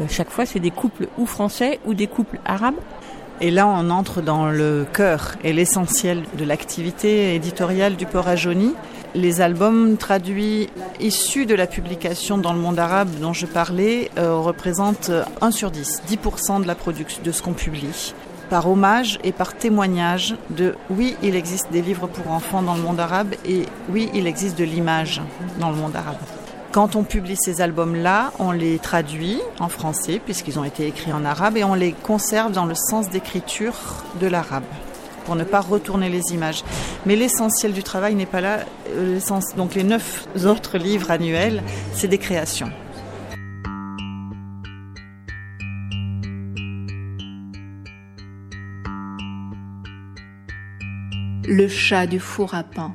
euh, chaque fois, c'est des couples ou français ou des couples arabes? Et là, on entre dans le cœur et l'essentiel de l'activité éditoriale du Port à. Les albums traduits issus de la publication dans le monde arabe dont je parlais euh, représentent 1 sur 10, 10% de la production de ce qu'on publie. Par hommage et par témoignage de oui, il existe des livres pour enfants dans le monde arabe et oui, il existe de l'image dans le monde arabe. Quand on publie ces albums-là, on les traduit en français puisqu'ils ont été écrits en arabe et on les conserve dans le sens d'écriture de l'arabe pour ne pas retourner les images. Mais l'essentiel du travail n'est pas là. Euh, Donc les neuf autres livres annuels, c'est des créations. Le chat du four à pain.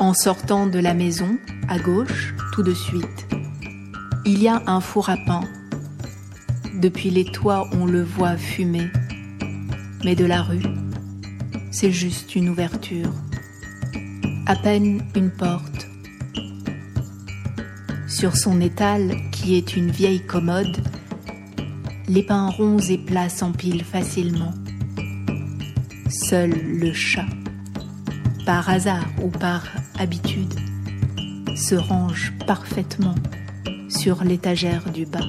En sortant de la maison, à gauche, tout de suite, il y a un four à pain. Depuis les toits, on le voit fumer. Mais de la rue, c'est juste une ouverture. À peine une porte. Sur son étal, qui est une vieille commode, les pains ronds et plats s'empilent facilement. Seul le chat, par hasard ou par habitude, se range parfaitement sur l'étagère du bas.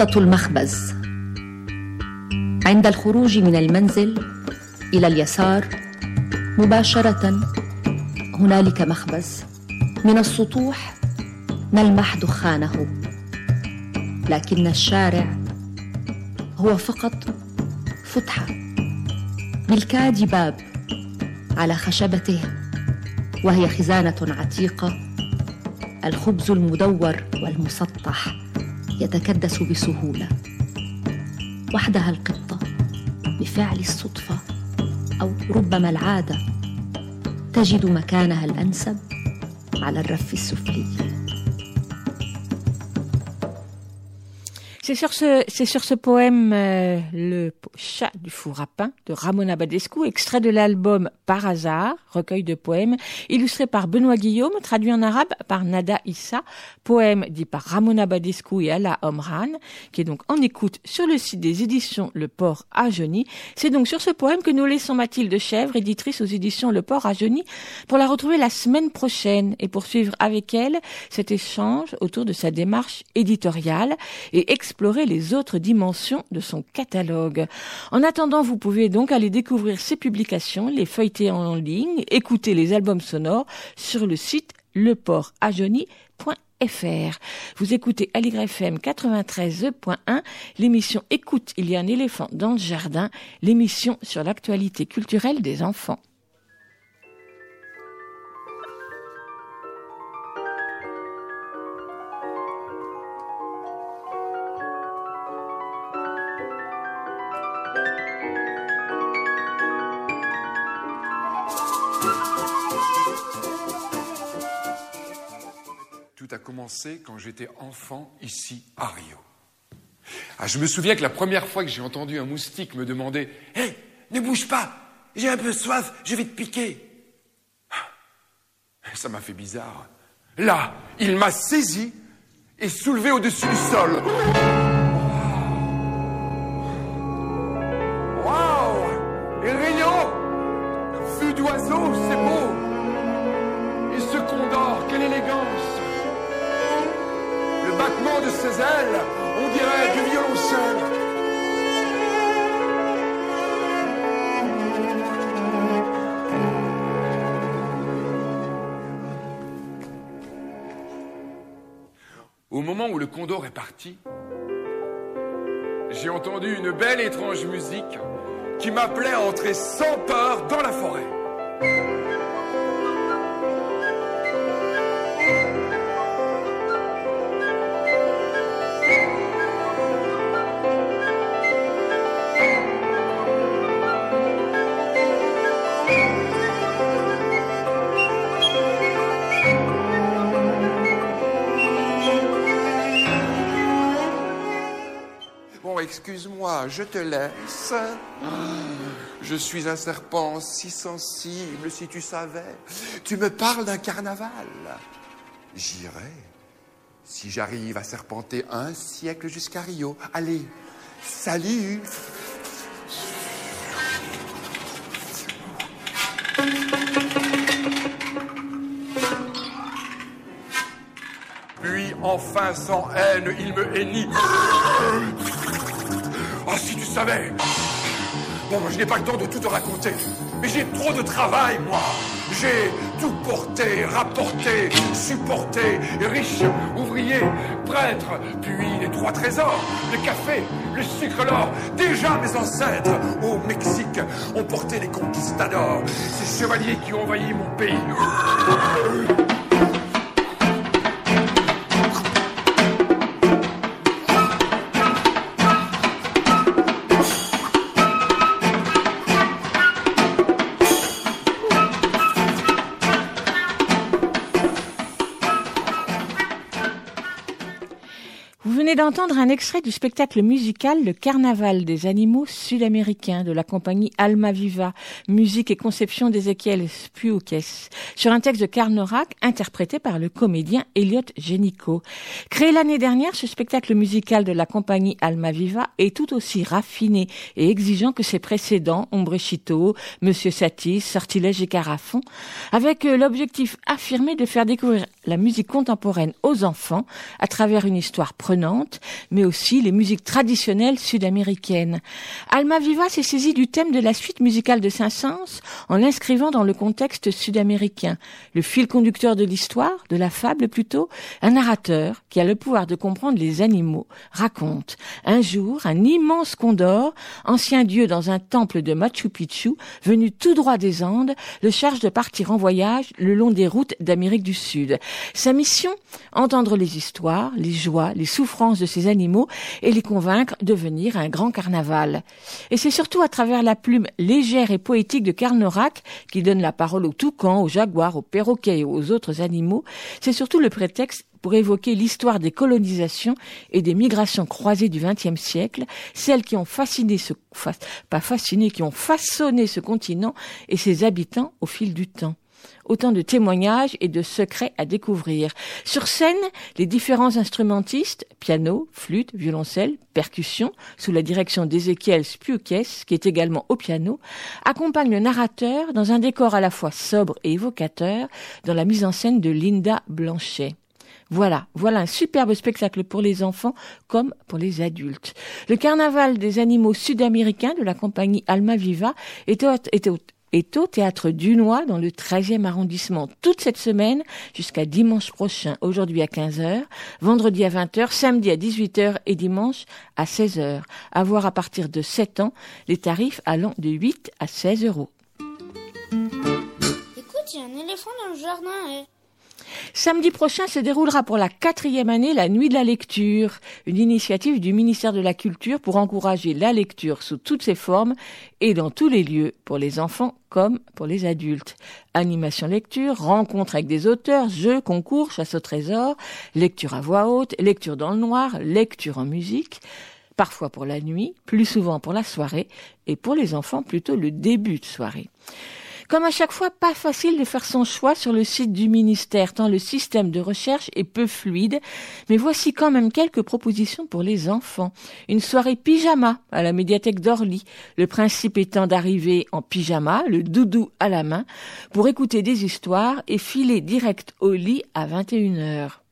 قطة المخبز عند الخروج من المنزل إلى اليسار مباشرة هنالك مخبز. من السطوح نلمح دخانه. لكن الشارع هو فقط فتحة. بالكاد باب على خشبته وهي خزانة عتيقة. الخبز المدور والمسطح يتكدس بسهولة. وحدها القطة بفعل الصدفة أو ربما العادة. تجد مكانها الأنسب على الرف السفلي. C'est sur ce, c'est sur ce poème euh, Le chat du four à pain de Ramona Badescu, extrait de l'album Par hasard, recueil de poèmes, illustré par Benoît Guillaume, traduit en arabe par Nada Issa, poème dit par Ramona Badescu et Ala Omran, qui est donc en écoute sur le site des éditions Le Port à Jony. C'est donc sur ce poème que nous laissons Mathilde Chèvre, éditrice aux éditions Le Port à Jony, pour la retrouver la semaine prochaine et poursuivre avec elle cet échange autour de sa démarche éditoriale et explorer les autres dimensions de son catalogue. En attendant, vous pouvez donc aller découvrir ses publications, les feuilleter en ligne, écouter les albums sonores sur le site leportajony.fr. Vous écoutez FM 93.1, l'émission Écoute, il y a un éléphant dans le jardin, l'émission sur l'actualité culturelle des enfants. Tout a commencé quand j'étais enfant ici à Rio. Ah, je me souviens que la première fois que j'ai entendu un moustique me demander Hé, ne bouge pas, j'ai un peu soif, je vais te piquer. Ça m'a fait bizarre. Là, il m'a saisi et soulevé au-dessus du sol. Waouh Et Rio Vue d'oiseau, c'est beau Et ce condor, quelle élégance battement de ses ailes, on dirait du violoncelle. Au moment où le condor est parti, j'ai entendu une belle étrange musique qui m'appelait à entrer sans peur dans la forêt. Excuse-moi, je te laisse. Je suis un serpent si sensible, si tu savais. Tu me parles d'un carnaval. J'irai si j'arrive à serpenter un siècle jusqu'à Rio. Allez, salut Puis enfin, sans haine, il me hennit. Savais Bon, je n'ai pas le temps de tout te raconter, mais j'ai trop de travail, moi. J'ai tout porté, rapporté, supporté, riche, ouvrier, prêtre, puis les trois trésors, le café, le sucre, l'or. Déjà mes ancêtres au Mexique ont porté les conquistadors, ces chevaliers qui ont envahi mon pays. D'entendre un extrait du spectacle musical Le Carnaval des animaux sud-américains de la compagnie Alma Viva, musique et conception d'Ézéchiel Spuukes, sur un texte de Carnorac interprété par le comédien Elliot Genico. Créé l'année dernière, ce spectacle musical de la compagnie Alma Viva est tout aussi raffiné et exigeant que ses précédents, Ombrechito, Monsieur Satis, Sortilège et Carafon, avec euh, l'objectif affirmé de faire découvrir la musique contemporaine aux enfants à travers une histoire prenante, mais aussi les musiques traditionnelles sud-américaines. Alma Viva s'est saisie du thème de la suite musicale de Saint-Saëns en l'inscrivant dans le contexte sud-américain. Le fil conducteur de l'histoire, de la fable plutôt, un narrateur qui a le pouvoir de comprendre les animaux, raconte. Un jour, un immense condor, ancien dieu dans un temple de Machu Picchu, venu tout droit des Andes, le charge de partir en voyage le long des routes d'Amérique du Sud. Sa mission Entendre les histoires, les joies, les souffrances de ces animaux et les convaincre de venir à un grand carnaval. Et c'est surtout à travers la plume légère et poétique de Carnorac, qui donne la parole aux toucans, aux jaguars, aux perroquets et aux autres animaux, c'est surtout le prétexte pour évoquer l'histoire des colonisations et des migrations croisées du XXe siècle, celles qui ont fasciné ce, fasciné, qui ont façonné ce continent et ses habitants au fil du temps. Autant de témoignages et de secrets à découvrir. Sur scène, les différents instrumentistes, piano, flûte, violoncelle, percussion, sous la direction d'Ézéchiel Spuukes, qui est également au piano, accompagnent le narrateur dans un décor à la fois sobre et évocateur dans la mise en scène de Linda Blanchet. Voilà, voilà un superbe spectacle pour les enfants comme pour les adultes. Le carnaval des animaux sud-américains de la compagnie Alma Viva est au, est au- théâtre Dunois dans le 13e arrondissement toute cette semaine jusqu'à dimanche prochain, aujourd'hui à 15h, vendredi à 20h, samedi à 18h et dimanche à 16h. À voir à partir de 7 ans, les tarifs allant de 8 à 16 euros. Écoute, il y a un éléphant dans le jardin. eh. Samedi prochain se déroulera pour la quatrième année la Nuit de la lecture, une initiative du ministère de la Culture pour encourager la lecture sous toutes ses formes et dans tous les lieux, pour les enfants comme pour les adultes. Animation lecture, rencontre avec des auteurs, jeux, concours, chasse au trésor, lecture à voix haute, lecture dans le noir, lecture en musique parfois pour la nuit, plus souvent pour la soirée, et pour les enfants plutôt le début de soirée. Comme à chaque fois, pas facile de faire son choix sur le site du ministère, tant le système de recherche est peu fluide, mais voici quand même quelques propositions pour les enfants. Une soirée pyjama à la médiathèque d'Orly, le principe étant d'arriver en pyjama, le doudou à la main, pour écouter des histoires et filer direct au lit à 21h.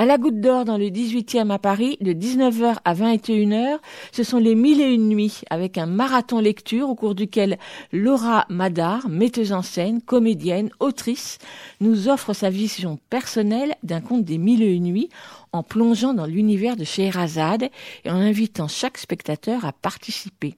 À la Goutte d'Or, dans le 18e à Paris, de 19h à 21h, ce sont les mille et une nuits, avec un marathon lecture au cours duquel Laura Madar, metteuse en scène, comédienne, autrice, nous offre sa vision personnelle d'un conte des mille et une nuits en plongeant dans l'univers de Scheherazade et en invitant chaque spectateur à participer.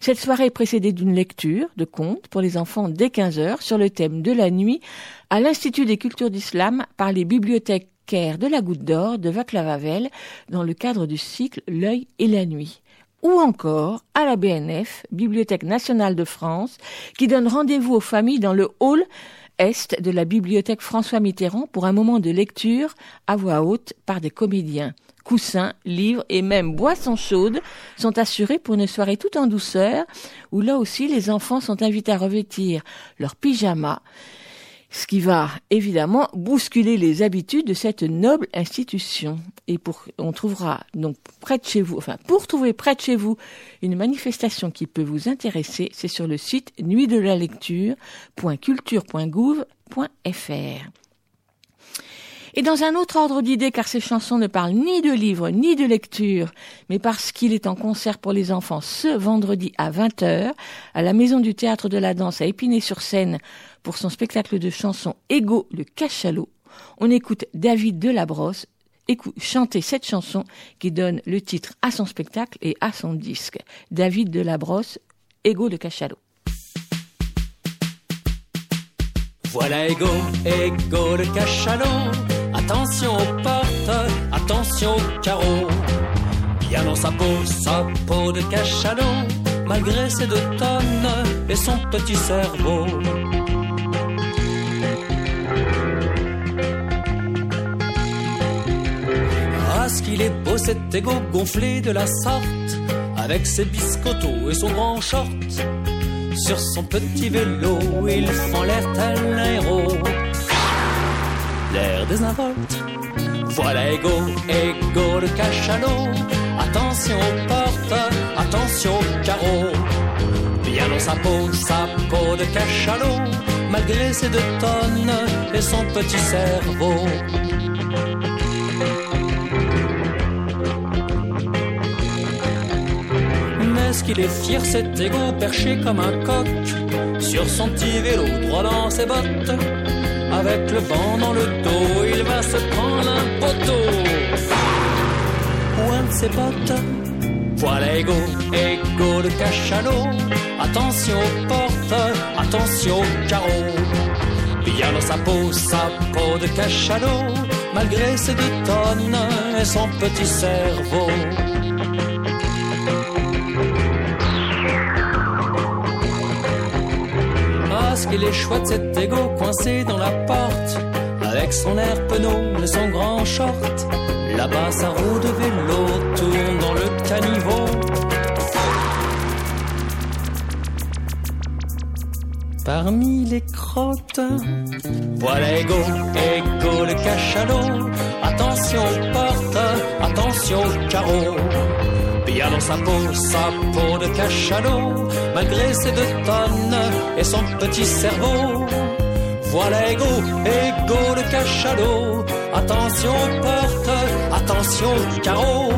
Cette soirée est précédée d'une lecture de contes pour les enfants dès 15 heures sur le thème de la nuit à l'Institut des cultures d'islam par les bibliothèques de la Goutte d'Or de Vaclav Havel dans le cadre du cycle L'œil et la nuit. Ou encore à la BNF, Bibliothèque nationale de France, qui donne rendez-vous aux familles dans le hall est de la bibliothèque François Mitterrand pour un moment de lecture à voix haute par des comédiens. Coussins, livres et même boissons chaudes sont assurés pour une soirée tout en douceur où là aussi les enfants sont invités à revêtir leur pyjama ce qui va évidemment bousculer les habitudes de cette noble institution. Et pour, on trouvera donc près de chez vous, enfin, pour trouver près de chez vous une manifestation qui peut vous intéresser, c'est sur le site nuitdelalecture.culture.gouv.fr. Et dans un autre ordre d'idées, car ces chansons ne parlent ni de livres ni de lecture, mais parce qu'il est en concert pour les enfants ce vendredi à 20h à la Maison du Théâtre de la Danse à Épinay-sur-Seine pour son spectacle de chansons Ego le Cachalot, on écoute David Delabrosse chanter cette chanson qui donne le titre à son spectacle et à son disque. David Delabrosse, Ego le Cachalot. Voilà Ego, Ego le cachalot. Attention aux portes, attention aux carreaux. Bien dans sa peau, sa peau de cachalot. Malgré ses deux tonnes et son petit cerveau. Ah, qu'il est beau cet égo gonflé de la sorte, avec ses biscottos et son grand short. Sur son petit vélo, il fend l'air tel héros. L'air désinvolte. Voilà Ego, Ego le cachalot. Attention aux portes, attention aux carreaux. Bien dans sa peau, sa peau de cachalot. Malgré ses deux tonnes et son petit cerveau. Mais ce qu'il est fier cet égo perché comme un coq Sur son petit vélo droit dans ses bottes Avec le vent dans le dos il va se prendre un poteau. Ou un de ses potes. Voilà Ego, Ego le cachalot Attention aux portes, attention aux carreaux. Bien dans sa peau, sa peau de cachalot Malgré ses deux tonnes et son petit cerveau Qu'il est chouette cet égo coincé dans la porte Avec son air penaud et son grand short Là-bas sa roue de vélo tourne dans le caniveau. Parmi les crottes Voilà Ego, Ego le cachalot. Attention aux portes, attention aux carreaux Bien dans sa peau, sa peau de cachalot Malgré ses deux tonnes et son petit cerveau. Voilà Ego, Ego le cachalot. Attention aux portes, attention aux carreaux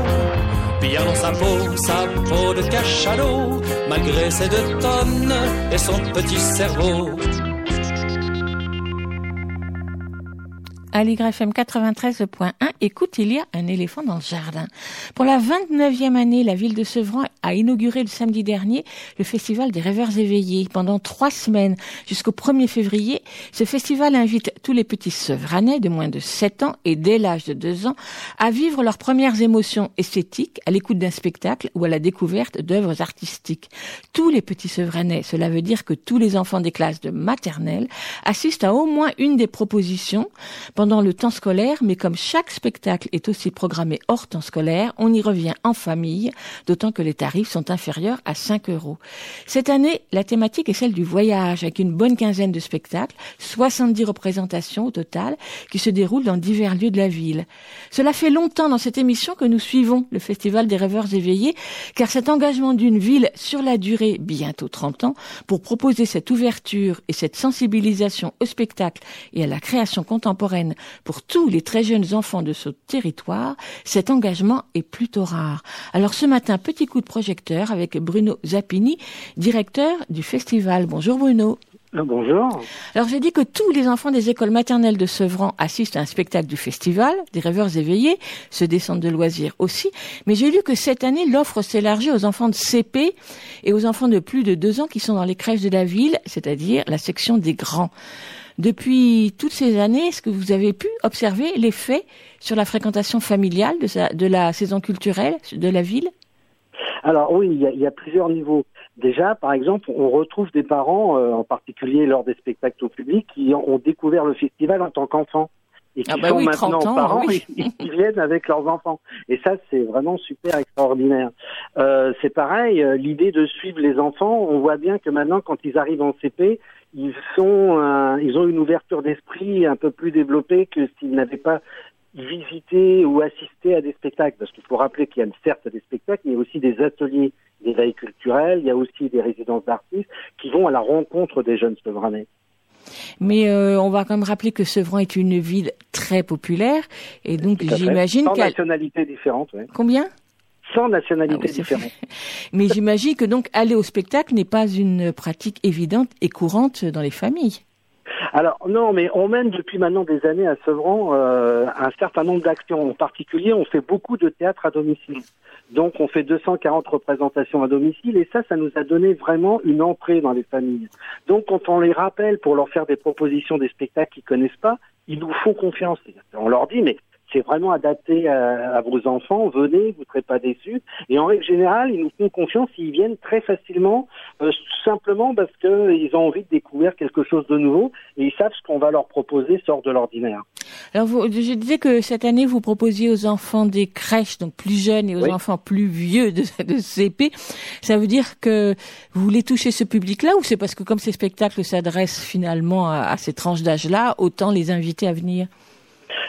Bien dans sa peau, sa peau de cachalot Malgré ses deux tonnes et son petit cerveau à l'YFM 93.1. Écoute, il y a un éléphant dans le jardin. Pour la 29e année, la ville de Sevran a inauguré le samedi dernier le festival des rêveurs éveillés. Pendant trois semaines, jusqu'au 1er février, ce festival invite tous les petits Sevranais de moins de 7 ans et dès l'âge de 2 ans à vivre leurs premières émotions esthétiques à l'écoute d'un spectacle ou à la découverte d'œuvres artistiques. Tous les petits Sevranais, cela veut dire que tous les enfants des classes de maternelle assistent à au moins une des propositions pendant le temps scolaire, mais comme chaque spectacle est aussi programmé hors temps scolaire, on y revient en famille, d'autant que les tarifs sont inférieurs à 5 euros. Cette année, la thématique est celle du voyage, avec une bonne quinzaine de spectacles, 70 représentations au total, qui se déroulent dans divers lieux de la ville. Cela fait longtemps dans cette émission que nous suivons le Festival des rêveurs éveillés, car cet engagement d'une ville sur la durée, bientôt 30 ans, pour proposer cette ouverture et cette sensibilisation au spectacle et à la création contemporaine pour tous les très jeunes enfants de ce territoire, cet engagement est plutôt rare. Alors ce matin, petit coup de projecteur avec Bruno Zappini, directeur du festival. Bonjour Bruno. Bonjour. Alors j'ai dit que tous les enfants des écoles maternelles de Sevran assistent à un spectacle du festival, des rêveurs éveillés, se descendent de loisirs aussi, mais j'ai lu que cette année l'offre s'élargit aux enfants de CP et aux enfants de plus de deux ans qui sont dans les crèches de la ville, c'est-à-dire la section des grands. Depuis toutes ces années, est-ce que vous avez pu observer l'effet sur la fréquentation familiale de, sa- de la saison culturelle de la ville? Alors oui, il y, a, il y a plusieurs niveaux. Déjà, par exemple, on retrouve des parents, euh, en particulier lors des spectacles au public, qui ont, découvert le festival en tant qu'enfants. Et qui Ah bah sont oui, maintenant 30 ans, parents oui. et qui viennent avec leurs enfants. Et ça, c'est vraiment super extraordinaire. Euh, c'est pareil, euh, l'idée de suivre les enfants, on voit bien que maintenant, quand ils arrivent en CP, ils sont, euh, ils ont une ouverture d'esprit un peu plus développée que s'ils n'avaient pas visité ou assisté à des spectacles. Parce qu'il faut rappeler qu'il y a certes des spectacles, mais il y a aussi des ateliers d'éveil culturel, il y a aussi des résidences d'artistes qui vont à la rencontre des jeunes sevranais. Mais euh, on va quand même rappeler que Sevran est une ville très populaire et donc j'imagine qu'elle... nationalités différentes, ouais. Combien? Sans nationalités Ah oui, différentes. Mais j'imagine que donc aller au spectacle n'est pas une pratique évidente et courante dans les familles. Alors non, mais on mène depuis maintenant des années à Sevran euh, un certain nombre d'actions. En particulier, on fait beaucoup de théâtre à domicile. Donc on fait 240 représentations à domicile et ça, ça nous a donné vraiment une entrée dans les familles. Donc quand on les rappelle pour leur faire des propositions des spectacles qu'ils connaissent pas, ils nous font confiance. On leur dit mais c'est vraiment adapté à, à vos enfants, venez, vous ne serez pas déçus. Et en règle générale, ils nous font confiance, ils viennent très facilement, euh, simplement parce qu'ils ont envie de découvrir quelque chose de nouveau et ils savent ce qu'on va leur proposer sort de l'ordinaire. Alors vous, je disais que cette année vous proposiez aux enfants des crèches, donc plus jeunes, et aux Oui. enfants plus vieux de, de CP. Ça veut dire que vous voulez toucher ce public-là ou c'est parce que comme ces spectacles s'adressent finalement à, à ces tranches d'âge-là, autant les inviter à venir?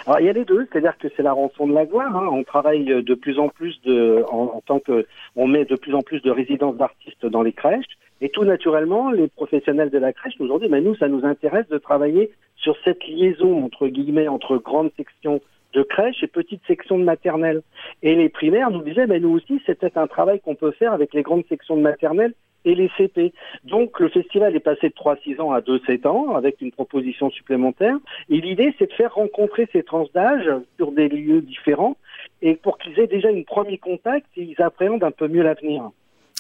Alors il y a les deux, c'est-à-dire que c'est la rançon de la gloire. hein. On travaille de plus en plus de, en, tant que, on met de plus en plus de résidences d'artistes dans les crèches. Et tout naturellement, les professionnels de la crèche nous ont dit, mais nous, ça nous intéresse de travailler sur cette liaison entre guillemets entre grandes sections de crèche et petites sections de maternelle. Et les primaires nous disaient, mais nous aussi, c'est peut-être un travail qu'on peut faire avec les grandes sections de maternelle et les CP. Donc le festival est passé de 3-6 ans à 2-7 ans avec une proposition supplémentaire. Et l'idée, c'est de faire rencontrer ces tranches d'âge sur des lieux différents et pour qu'ils aient déjà une premier contact et ils appréhendent un peu mieux l'avenir.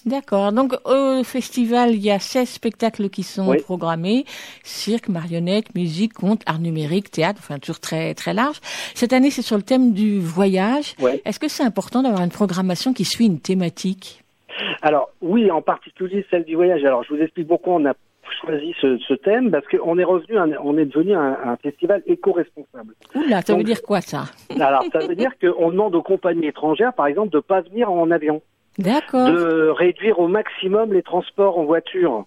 D'accord. Donc au festival, il y a 16 spectacles qui sont Oui. programmés cirque, marionnettes, musique, conte, art numérique, théâtre, enfin toujours très très large. Cette année, c'est sur le thème du voyage. Est-ce que c'est important d'avoir une programmation qui suit une thématique? Alors oui, en particulier celle du voyage. Alors je vous explique pourquoi on a choisi ce, ce thème parce qu'on est revenu, un- on est devenu un, un festival éco-responsable. Oula, ça Donc- veut dire quoi ça? Alors ça veut dire qu'on demande aux compagnies étrangères, par exemple, de pas venir en avion, D'accord. de réduire au maximum les transports en voiture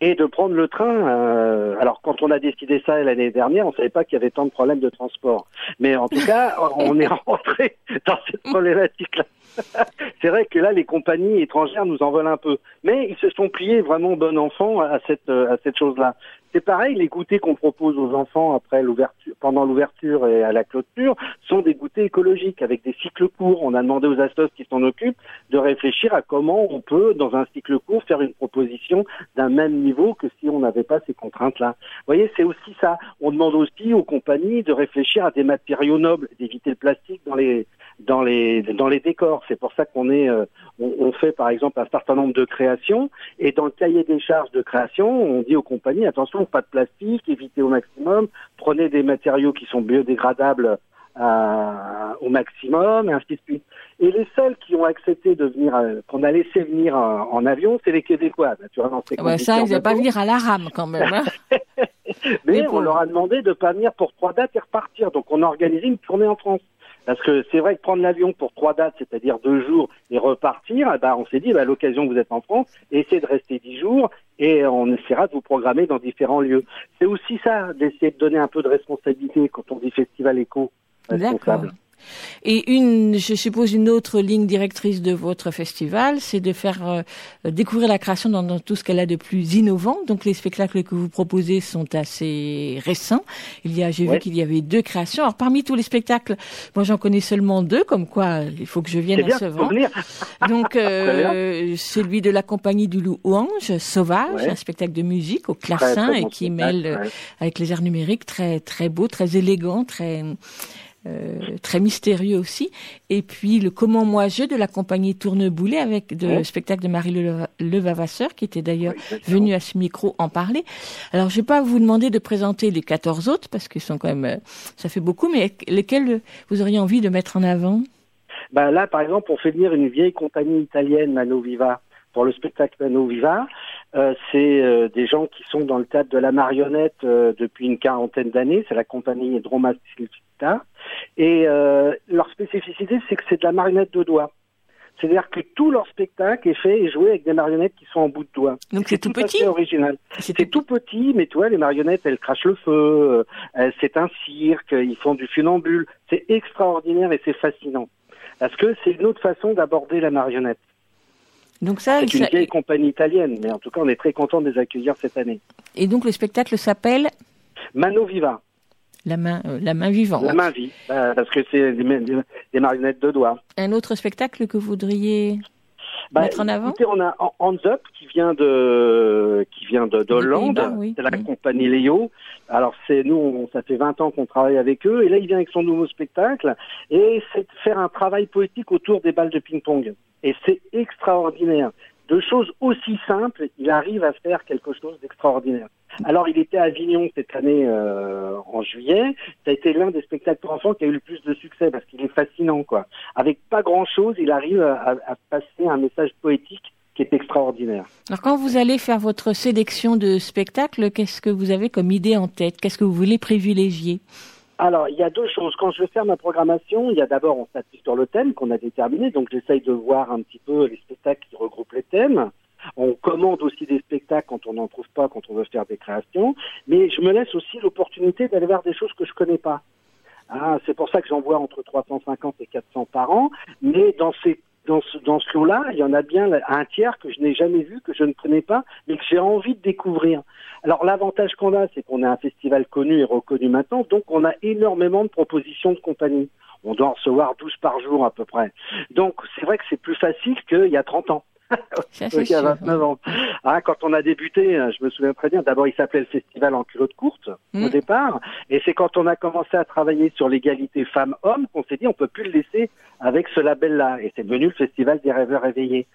et de prendre le train. euh, alors quand on a décidé ça l'année dernière, on savait pas qu'il y avait tant de problèmes de transport. Mais en tout cas, on est rentré dans cette problématique-là. C'est vrai que là, les compagnies étrangères nous en veulent un peu, mais ils se sont pliés vraiment bon enfant à cette à cette chose-là. C'est pareil, les goûters qu'on propose aux enfants après l'ouverture, pendant l'ouverture et à la clôture sont des goûters écologiques avec des cycles courts. On a demandé aux astos qui s'en occupent de réfléchir à comment on peut, dans un cycle court, faire une proposition d'un même niveau que si on n'avait pas ces contraintes-là. Vous voyez, c'est aussi ça. On demande aussi aux compagnies de réfléchir à des matériaux nobles, d'éviter le plastique dans les dans les dans les décors. C'est pour ça qu'on est euh, on, on fait par exemple un certain nombre de créations et dans le cahier des charges de création, on dit aux compagnies attention, pas de plastique, évitez au maximum, prenez des matériaux qui sont biodégradables à- au maximum et ainsi de suite. Et les seuls qui ont accepté de venir, euh, qu'on a laissé venir en, en avion, c'est les Québécois, naturellement. ces Ah bah, ça, ils n'avaient pas venir à la rame quand même. hein. Mais on leur a demandé de pas venir pour trois dates et repartir. Donc on a organisé une tournée en France. Parce que c'est vrai que prendre l'avion pour trois dates, c'est-à-dire deux jours, et repartir, eh ben, on s'est dit, bah, à l'occasion vous êtes en France, essayez de rester dix jours et on essaiera de vous programmer dans différents lieux. C'est aussi ça, d'essayer de donner un peu de responsabilité quand on dit festival éco D'accord. Et une, je suppose, une autre ligne directrice de votre festival, c'est de faire euh, découvrir la création dans, dans tout ce qu'elle a de plus innovant. Donc les spectacles que vous proposez sont assez récents. Il y a, j'ai Ouais. vu qu'il y avait deux créations. Alors parmi tous les spectacles, moi j'en connais seulement deux, comme quoi il faut que je vienne bien, à venir. Donc euh, celui de la compagnie du loup Ange, Sauvage, Ouais. un spectacle de musique au clavecin et qui spectacle, mêle euh, ouais. avec les airs numériques très très beau, très élégant, très euh, très mystérieux aussi. Et puis le Comment moi je de la compagnie Tourneboulet avec de Ouais. spectacle de Marie Leva- Levavasseur qui était d'ailleurs venue à ce micro en parler. Alors je vais pas vous demander de présenter les 14 autres parce qu'ils sont quand même euh, ça fait beaucoup mais lesquels vous auriez envie de mettre en avant? Bah là, par exemple, on fait venir une vieille compagnie italienne, Mano Viva, pour le spectacle Mano Viva. Euh, c'est euh, des gens qui sont dans le cadre de la marionnette euh, depuis une quarantaine d'années. C'est la compagnie Droma Silvita. Et euh, leur spécificité, c'est que c'est de la marionnette de doigts. C'est-à-dire que tout leur spectacle est fait et joué avec des marionnettes qui sont en bout de doigt. Donc c'est tout petit fait original. C'est tout petit, mais tu vois, les marionnettes, elles crachent le feu. euh, euh, c'est un cirque, ils font du funambule. C'est extraordinaire et c'est fascinant. Parce que c'est une autre façon d'aborder la marionnette. Donc ça, C'est une ça- vieille compagnie italienne, mais en tout cas, on est très content de les accueillir cette année. et donc le spectacle s'appelle Mano Viva, la main euh, la main vivante. la main vie, euh, parce que c'est des, des- des marionnettes de doigts. Un autre spectacle que vous voudriez Bah, mettre en avant? écoutez, on a Hand- Hands Up qui vient de qui vient de d'Hollande, oui. c'est la compagnie Léo. Alors c'est nous, on- ça fait 20 ans qu'on travaille avec eux, et là il vient avec son nouveau spectacle, et c'est de faire un travail poétique autour des balles de ping-pong. Et c'est extraordinaire. De choses aussi simples, il arrive à faire quelque chose d'extraordinaire. Alors il était à Avignon cette année euh, en juillet. Ça a été l'un des spectacles pour enfants qui a eu le plus de succès parce qu'il est fascinant quoi. Avec pas grand chose, il arrive à, à passer un message poétique qui est extraordinaire. Alors quand vous allez faire votre sélection de spectacles, qu'est-ce que vous avez comme idée en tête? Qu'est-ce que vous voulez privilégier? Alors, il y a deux choses. Quand je vais faire ma programmation, il y a d'abord, on s'appuie sur le thème qu'on a déterminé. Donc, j'essaye de voir un petit peu les spectacles qui regroupent les thèmes. On commande aussi des spectacles quand on n'en trouve pas, quand on veut faire des créations. Mais je me laisse aussi l'opportunité d'aller voir des choses que je connais pas. Ah, c'est pour ça que j'en vois entre 350 et 400 par an. Mais dans ces dans ce, dans lot-là, il y en a bien un tiers que je n'ai jamais vu, que je ne connais pas, mais que j'ai envie de découvrir. Alors l'avantage qu'on a, c'est qu'on a un festival connu et reconnu maintenant, donc on a énormément de propositions de compagnie. On doit en recevoir 12 par jour à peu près. Donc c'est vrai que c'est plus facile qu'il y a 30 ans. Ça, qu'il c'est y a sûr. 29 ans. Ah, quand on a débuté, euh, je me souviens très bien, d'abord il s'appelait le festival en culotte courte au départ, et c'est quand on a commencé à travailler sur l'égalité femmes-hommes qu'on s'est dit on peut plus le laisser avec ce label-là, et c'est devenu le festival des rêveurs éveillés,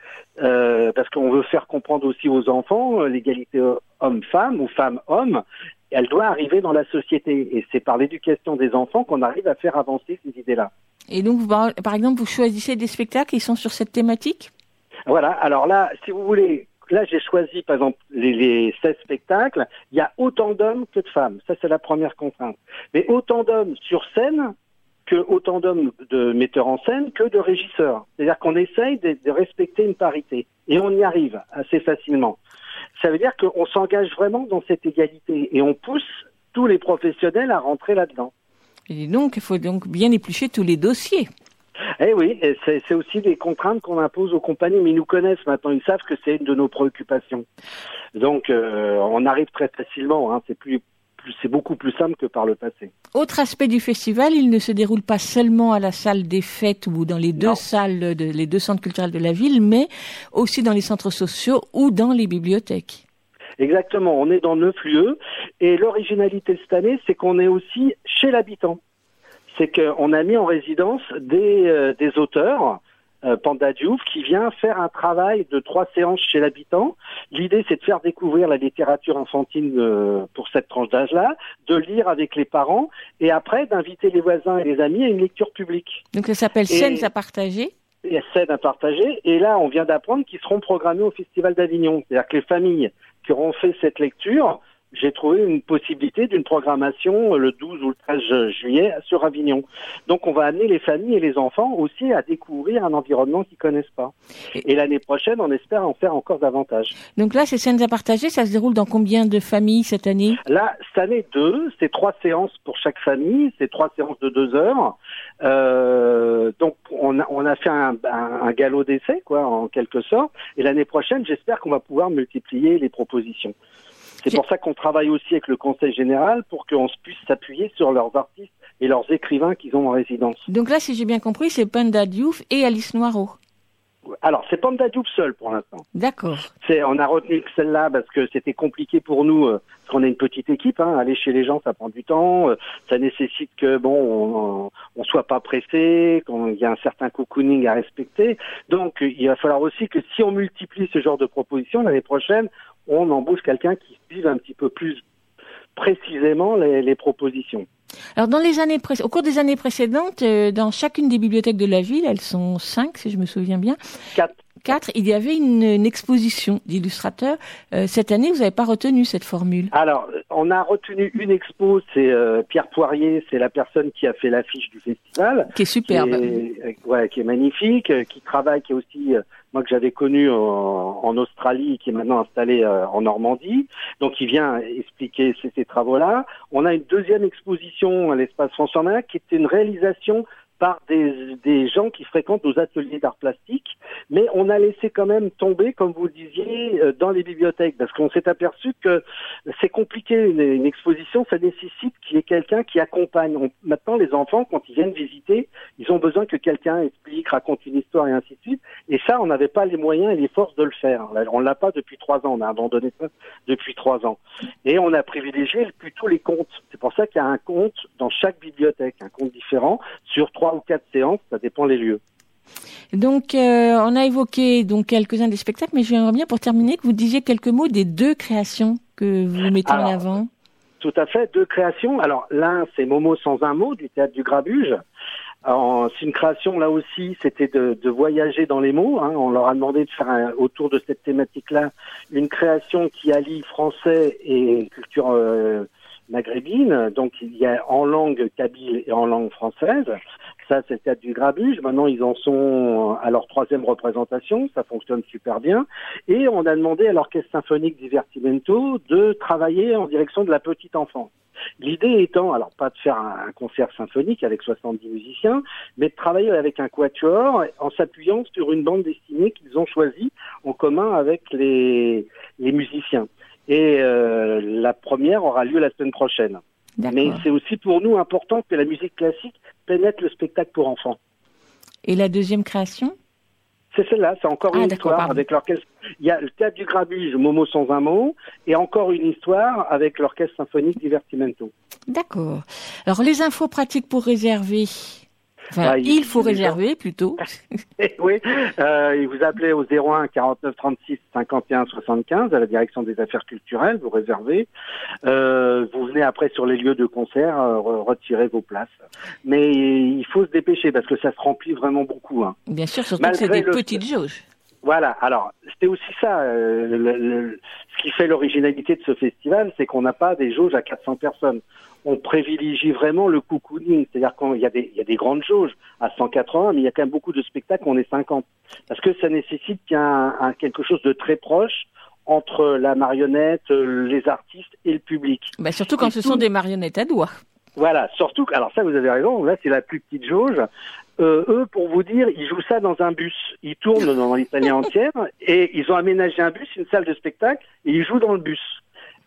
Euh, parce qu'on veut faire comprendre aussi aux enfants euh, l'égalité homme-femme ou femme-homme, elle doit arriver dans la société, et c'est par l'éducation des enfants qu'on arrive à faire avancer ces idées-là. Et donc, par exemple, vous choisissez des spectacles qui sont sur cette thématique? Voilà, alors là, si vous voulez, là j'ai choisi par exemple les, les 16 spectacles, il y a autant d'hommes que de femmes, ça c'est la première contrainte. Mais autant d'hommes sur scène que autant d'hommes de metteurs en scène que de régisseurs. C'est-à-dire qu'on essaye de, de respecter une parité et on y arrive assez facilement. Ça veut dire qu'on s'engage vraiment dans cette égalité et on pousse tous les professionnels à rentrer là-dedans. Et donc, il faut donc bien éplucher tous les dossiers. Eh oui, c'est aussi des contraintes qu'on impose aux compagnies, mais ils nous connaissent maintenant, ils savent que c'est une de nos préoccupations. Donc euh, on arrive très facilement, hein, c'est plus, plus c'est beaucoup plus simple que par le passé. Autre aspect du festival, il ne se déroule pas seulement à la salle des fêtes ou dans les deux salles, de, les deux centres culturels de la ville, mais aussi dans les centres sociaux ou dans les bibliothèques. Exactement, on est dans neuf lieux et l'originalité cette année, c'est qu'on est aussi chez l'habitant. C'est qu'on a mis en résidence des, euh, des auteurs, euh, Panda Diouf, qui vient faire un travail de trois séances chez l'habitant. L'idée, c'est de faire découvrir la littérature enfantine euh, pour cette tranche d'âge-là, de lire avec les parents et après d'inviter les voisins et les amis à une lecture publique. Donc ça s'appelle Scènes à partager. et scènes à partager. Et là, on vient d'apprendre qu'ils seront programmés au Festival d'Avignon. C'est-à-dire que les familles qui auront fait cette lecture, j'ai trouvé une possibilité d'une programmation euh, le 12 ou le 13 juillet sur Avignon. Donc, on va amener les familles et les enfants aussi à découvrir un environnement qu'ils connaissent pas. Et l'année prochaine, on espère en faire encore davantage. Donc là, ces scènes à partager, ça se déroule dans combien de familles cette année? Là, cette année, deux, c'est trois séances pour chaque famille, c'est trois séances de deux heures. Euh, donc, on a, on a fait un, un, un galop d'essai, quoi, en quelque sorte. Et l'année prochaine, j'espère qu'on va pouvoir multiplier les propositions. C'est pour ça qu'on travaille aussi avec le Conseil général pour qu'on puisse s'appuyer sur leurs artistes et leurs écrivains qu'ils ont en résidence. Donc là, si j'ai bien compris, c'est Panda Diouf et Alice Noireau. Alors, c'est Panda Diouf seul pour l'instant. D'accord. C'est, on a retenu que celle-là parce que c'était compliqué pour nous, euh, parce qu'on est une petite équipe. Hein, aller chez les gens, ça prend du temps. euh, ça nécessite que bon, on, on soit pas pressé, qu'il y a un certain cocooning à respecter. Donc, il va falloir aussi que si on multiplie ce genre de propositions l'année prochaine, on embauche quelqu'un qui suive un petit peu plus précisément les, les propositions. Alors, dans les années au cours des années précédentes, euh, dans chacune des bibliothèques de la ville, elles sont cinq, si je me souviens bien. Quatre. Quatre. Il y avait une, une exposition d'illustrateurs. Euh, cette année, vous n'avez pas retenu cette formule. Alors, on a retenu une expo, c'est euh, Pierre Poirier, c'est la personne qui a fait l'affiche du festival. Qui est superbe. Qui est, euh, ouais, qui est magnifique, euh, qui travaille, qui est aussi, euh, moi que j'avais connu en, en Australie, qui est maintenant installé euh, en Normandie. Donc, il vient expliquer ces, ces travaux-là. On a une deuxième exposition à l'espace François Main, qui est une réalisation par des, des gens qui fréquentent nos ateliers d'art plastique, mais on a laissé quand même tomber, comme vous le disiez, euh, dans les bibliothèques, parce qu'on s'est aperçu que c'est compliqué une, exposition, ça nécessite qu'il y ait quelqu'un qui accompagne. Maintenant, les enfants, quand ils viennent visiter, ils ont besoin que quelqu'un explique, raconte une histoire et ainsi de suite. Et ça, on n'avait pas les moyens et les forces de le faire. On l'a pas depuis trois ans, on a abandonné ça depuis trois ans. Et on a privilégié plutôt les contes. C'est pour ça qu'il y a un conte dans chaque bibliothèque, un conte différent sur trois ou quatre séances, ça dépend les lieux. Donc, euh, on a évoqué donc quelques-uns des spectacles, mais j'aimerais bien, pour terminer, que vous disiez quelques mots des deux créations que vous mettez en avant. Tout à fait, deux créations. Alors l'un, c'est Momo sans un mot du théâtre du Grabuge. C'est une création là aussi, c'était de, de voyager dans les mots. hein. On leur a demandé de faire un- autour de cette thématique-là une création qui allie français et culture euh, maghrébine. Donc il y a en langue kabyle et en langue française. Ça, théâtre du Grabuge. Maintenant, ils en sont à leur troisième représentation. Ça fonctionne super bien. Et on a demandé à l'Orchestre symphonique Divertimento de travailler en direction de la petite enfance. L'idée étant, alors pas de faire un, un concert symphonique avec 70 musiciens, mais de travailler avec un quatuor en s'appuyant sur une bande dessinée qu'ils ont choisie en commun avec les, les musiciens. Et euh, la première aura lieu la semaine prochaine. Mais c'est aussi pour nous important que la musique classique pénètre le spectacle pour enfants. Et la deuxième création? C'est celle-là, c'est encore Ah, une histoire pardon. avec l'orchestre. Il y a le théâtre du Grabuge, Momo sans un mot, et encore une histoire avec l'orchestre symphonique Divertimento. D'accord. Alors, les infos pratiques pour réserver? Enfin, Ah, il faut réserver plutôt. oui, euh, vous appelez au 01 49 36 51 75 à la direction des affaires culturelles, vous réservez. Euh, vous venez après sur les lieux de concert euh, re- retirer vos places. Mais il faut se dépêcher parce que ça se remplit vraiment beaucoup. Hein. Bien sûr, surtout que c'est des le- petites jauges. Voilà, alors c'était aussi ça, euh, le- le- ce qui fait l'originalité de ce festival, c'est qu'on n'a pas des jauges à 400 personnes. On privilégie vraiment le cocooning, c'est-à-dire qu'il y, a des- il y a des grandes jauges à 180, mais il y a quand même beaucoup de spectacles où on est 50. Parce que ça nécessite qu'il y ait un, un- quelque chose de très proche entre la marionnette, euh, les artistes et le public. Bah, surtout quand Et ce tout- sont des marionnettes à doigts. Voilà, surtout, que- alors ça vous avez raison, là c'est la plus petite jauge. Euh, eux, pour vous dire, ils jouent ça dans un bus. Ils tournent dans l'Italie entière et ils ont aménagé un bus, une salle de spectacle, et ils jouent dans le bus.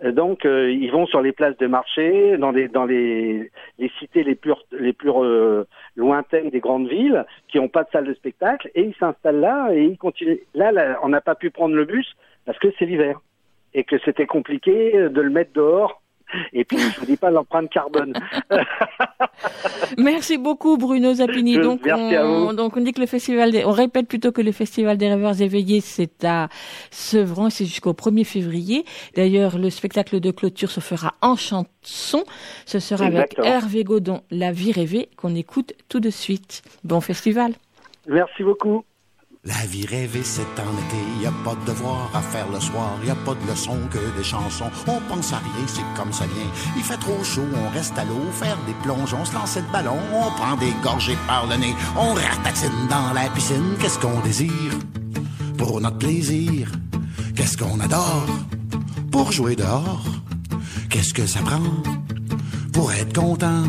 Euh, Donc, euh, ils vont sur les places de marché, dans les dans les, les cités les plus les plus euh, lointaines des grandes villes, qui n'ont pas de salle de spectacle, et ils s'installent là et ils continuent. Là, là, on n'a pas pu prendre le bus parce que c'est l'hiver et que c'était compliqué de le mettre dehors. Et puis, je vous dis pas l'empreinte carbone. Merci beaucoup Bruno Zappini. Je- Donc merci à on, vous. donc on dit que le festival des, on répète plutôt que le festival des rêveurs éveillés c'est à Sevran, c'est jusqu'au 1er février. D'ailleurs, le spectacle de clôture se fera en chanson. Ce sera Exactement. avec Hervé Godon, La vie rêvée qu'on écoute tout de suite. Bon festival. Merci beaucoup. La vie rêvée, c'est en été, y a pas de devoir à faire le soir, y a pas de leçons que des chansons. On pense à rien, c'est comme ça vient. Il fait trop chaud, on reste à l'eau, faire des plongeons, se lancer de ballon, on prend des gorgées par le nez, on ratatine dans la piscine. Qu'est-ce qu'on désire pour notre plaisir? Qu'est-ce qu'on adore pour jouer dehors? Qu'est-ce que ça prend pour être content?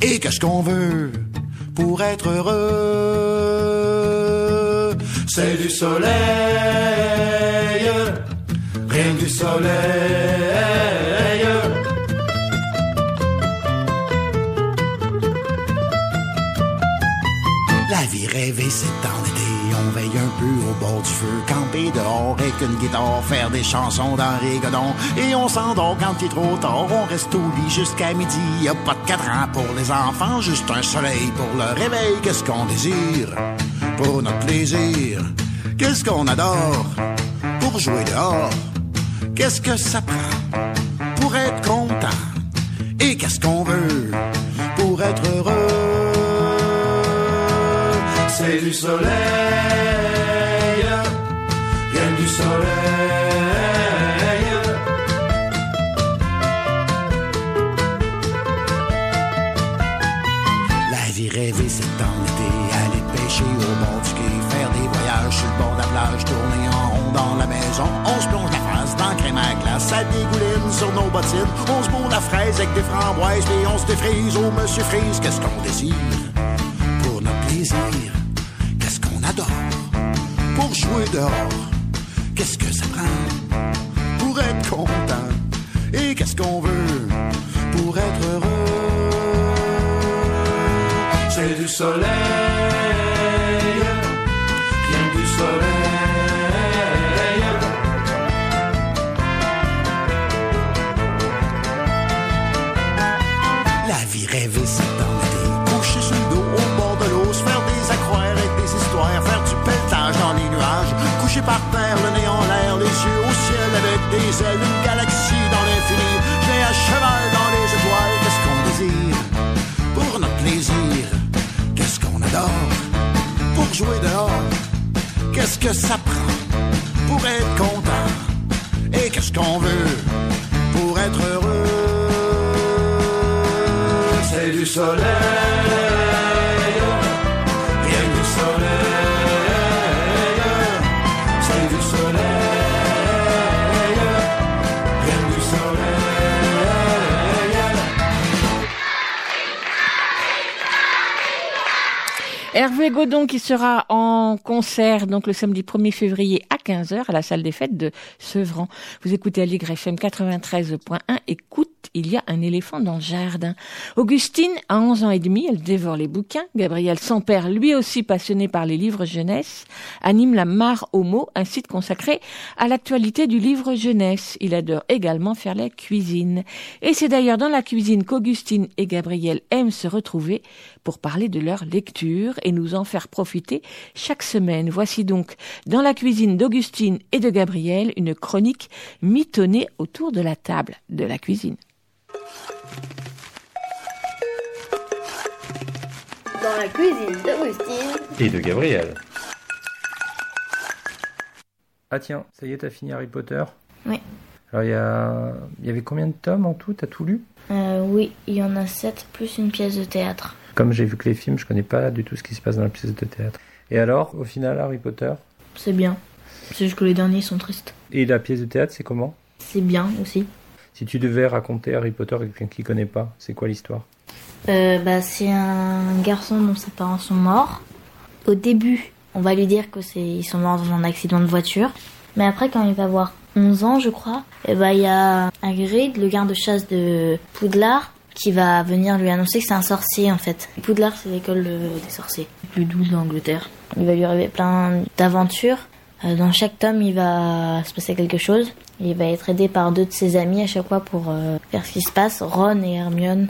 Et qu'est-ce qu'on veut pour être heureux? C'est du soleil, rien du soleil. La vie rêvée, c'est en été. On veille un peu au bord du feu, camper dehors avec une guitare, faire des chansons dans Rigodon. Et on s'endort quand il est trop tard. On reste au lit jusqu'à midi. Y a pas de cadran pour les enfants, juste un soleil pour le réveil. Qu'est-ce qu'on désire? Pour notre plaisir? Qu'est-ce qu'on adore pour jouer dehors? Qu'est-ce que ça prend pour être content? Et qu'est-ce qu'on veut pour être heureux? C'est du soleil, ça dégouline sur nos bottines. On se bourre la fraise avec des framboises, puis on se défrise au monsieur frise. Qu'est-ce qu'on désire? Pour notre plaisir? Qu'est-ce qu'on adore? Pour jouer dehors? Qu'est-ce que ça prend? Pour être content? Et qu'est-ce qu'on veut? Pour être heureux? C'est du soleil, ailes, une galaxie dans l'infini. J'ai à cheval dans les étoiles, qu'est-ce qu'on désire pour notre plaisir? Qu'est-ce qu'on adore pour jouer dehors? Qu'est-ce que ça prend pour être content? Et qu'est-ce qu'on veut pour être heureux? C'est du soleil, Hervé Godon qui sera en concert donc le samedi 1er février à 15h à la salle des fêtes de Sevran. Vous écoutez Aligre FM 93.1. Écoute, il y a un éléphant dans le jardin. Augustine a 11 ans et demi, elle dévore les bouquins. Gabriel, son père, lui aussi passionné par les livres jeunesse, anime la Mare Homo, un site consacré à l'actualité du livre jeunesse. Il adore également faire la cuisine. Et c'est d'ailleurs dans la cuisine qu'Augustine et Gabriel aiment se retrouver pour parler de leur lecture et nous en faire profiter chaque semaine. Voici donc dans la cuisine d'Augustine et de Gabriel une chronique mitonnée autour de la table de la cuisine. Dans la cuisine d'Augustine. Et de Gabriel. Ah tiens, ça y est, t'as fini Harry Potter? Oui. Alors il y, a... il y avait combien de tomes en tout? T'as tout lu? Euh, oui, il y en a sept plus une pièce de théâtre. Comme j'ai vu que les films, je connais pas du tout ce qui se passe dans la pièce de théâtre. Et alors, au final, Harry Potter? C'est bien. C'est juste que les derniers sont tristes. Et la pièce de théâtre, c'est comment? C'est bien aussi. Si tu devais raconter Harry Potter à quelqu'un qui connaît pas, c'est quoi l'histoire? Euh, bah, c'est un garçon dont ses parents sont morts. Au début, on va lui dire que c'est ils sont morts dans un accident de voiture. Mais après, quand il va avoir 11 ans, je crois, et bah, il y a Hagrid, le garde-chasse de Poudlard, qui va venir lui annoncer que c'est un sorcier en fait. Poudlard, c'est l'école de- des sorciers, le plus doux d'Angleterre. Il va lui arriver plein d'aventures. Euh, Dans chaque tome, il va se passer quelque chose. Il va être aidé par deux de ses amis à chaque fois pour euh, faire ce qui se passe, Ron et Hermione.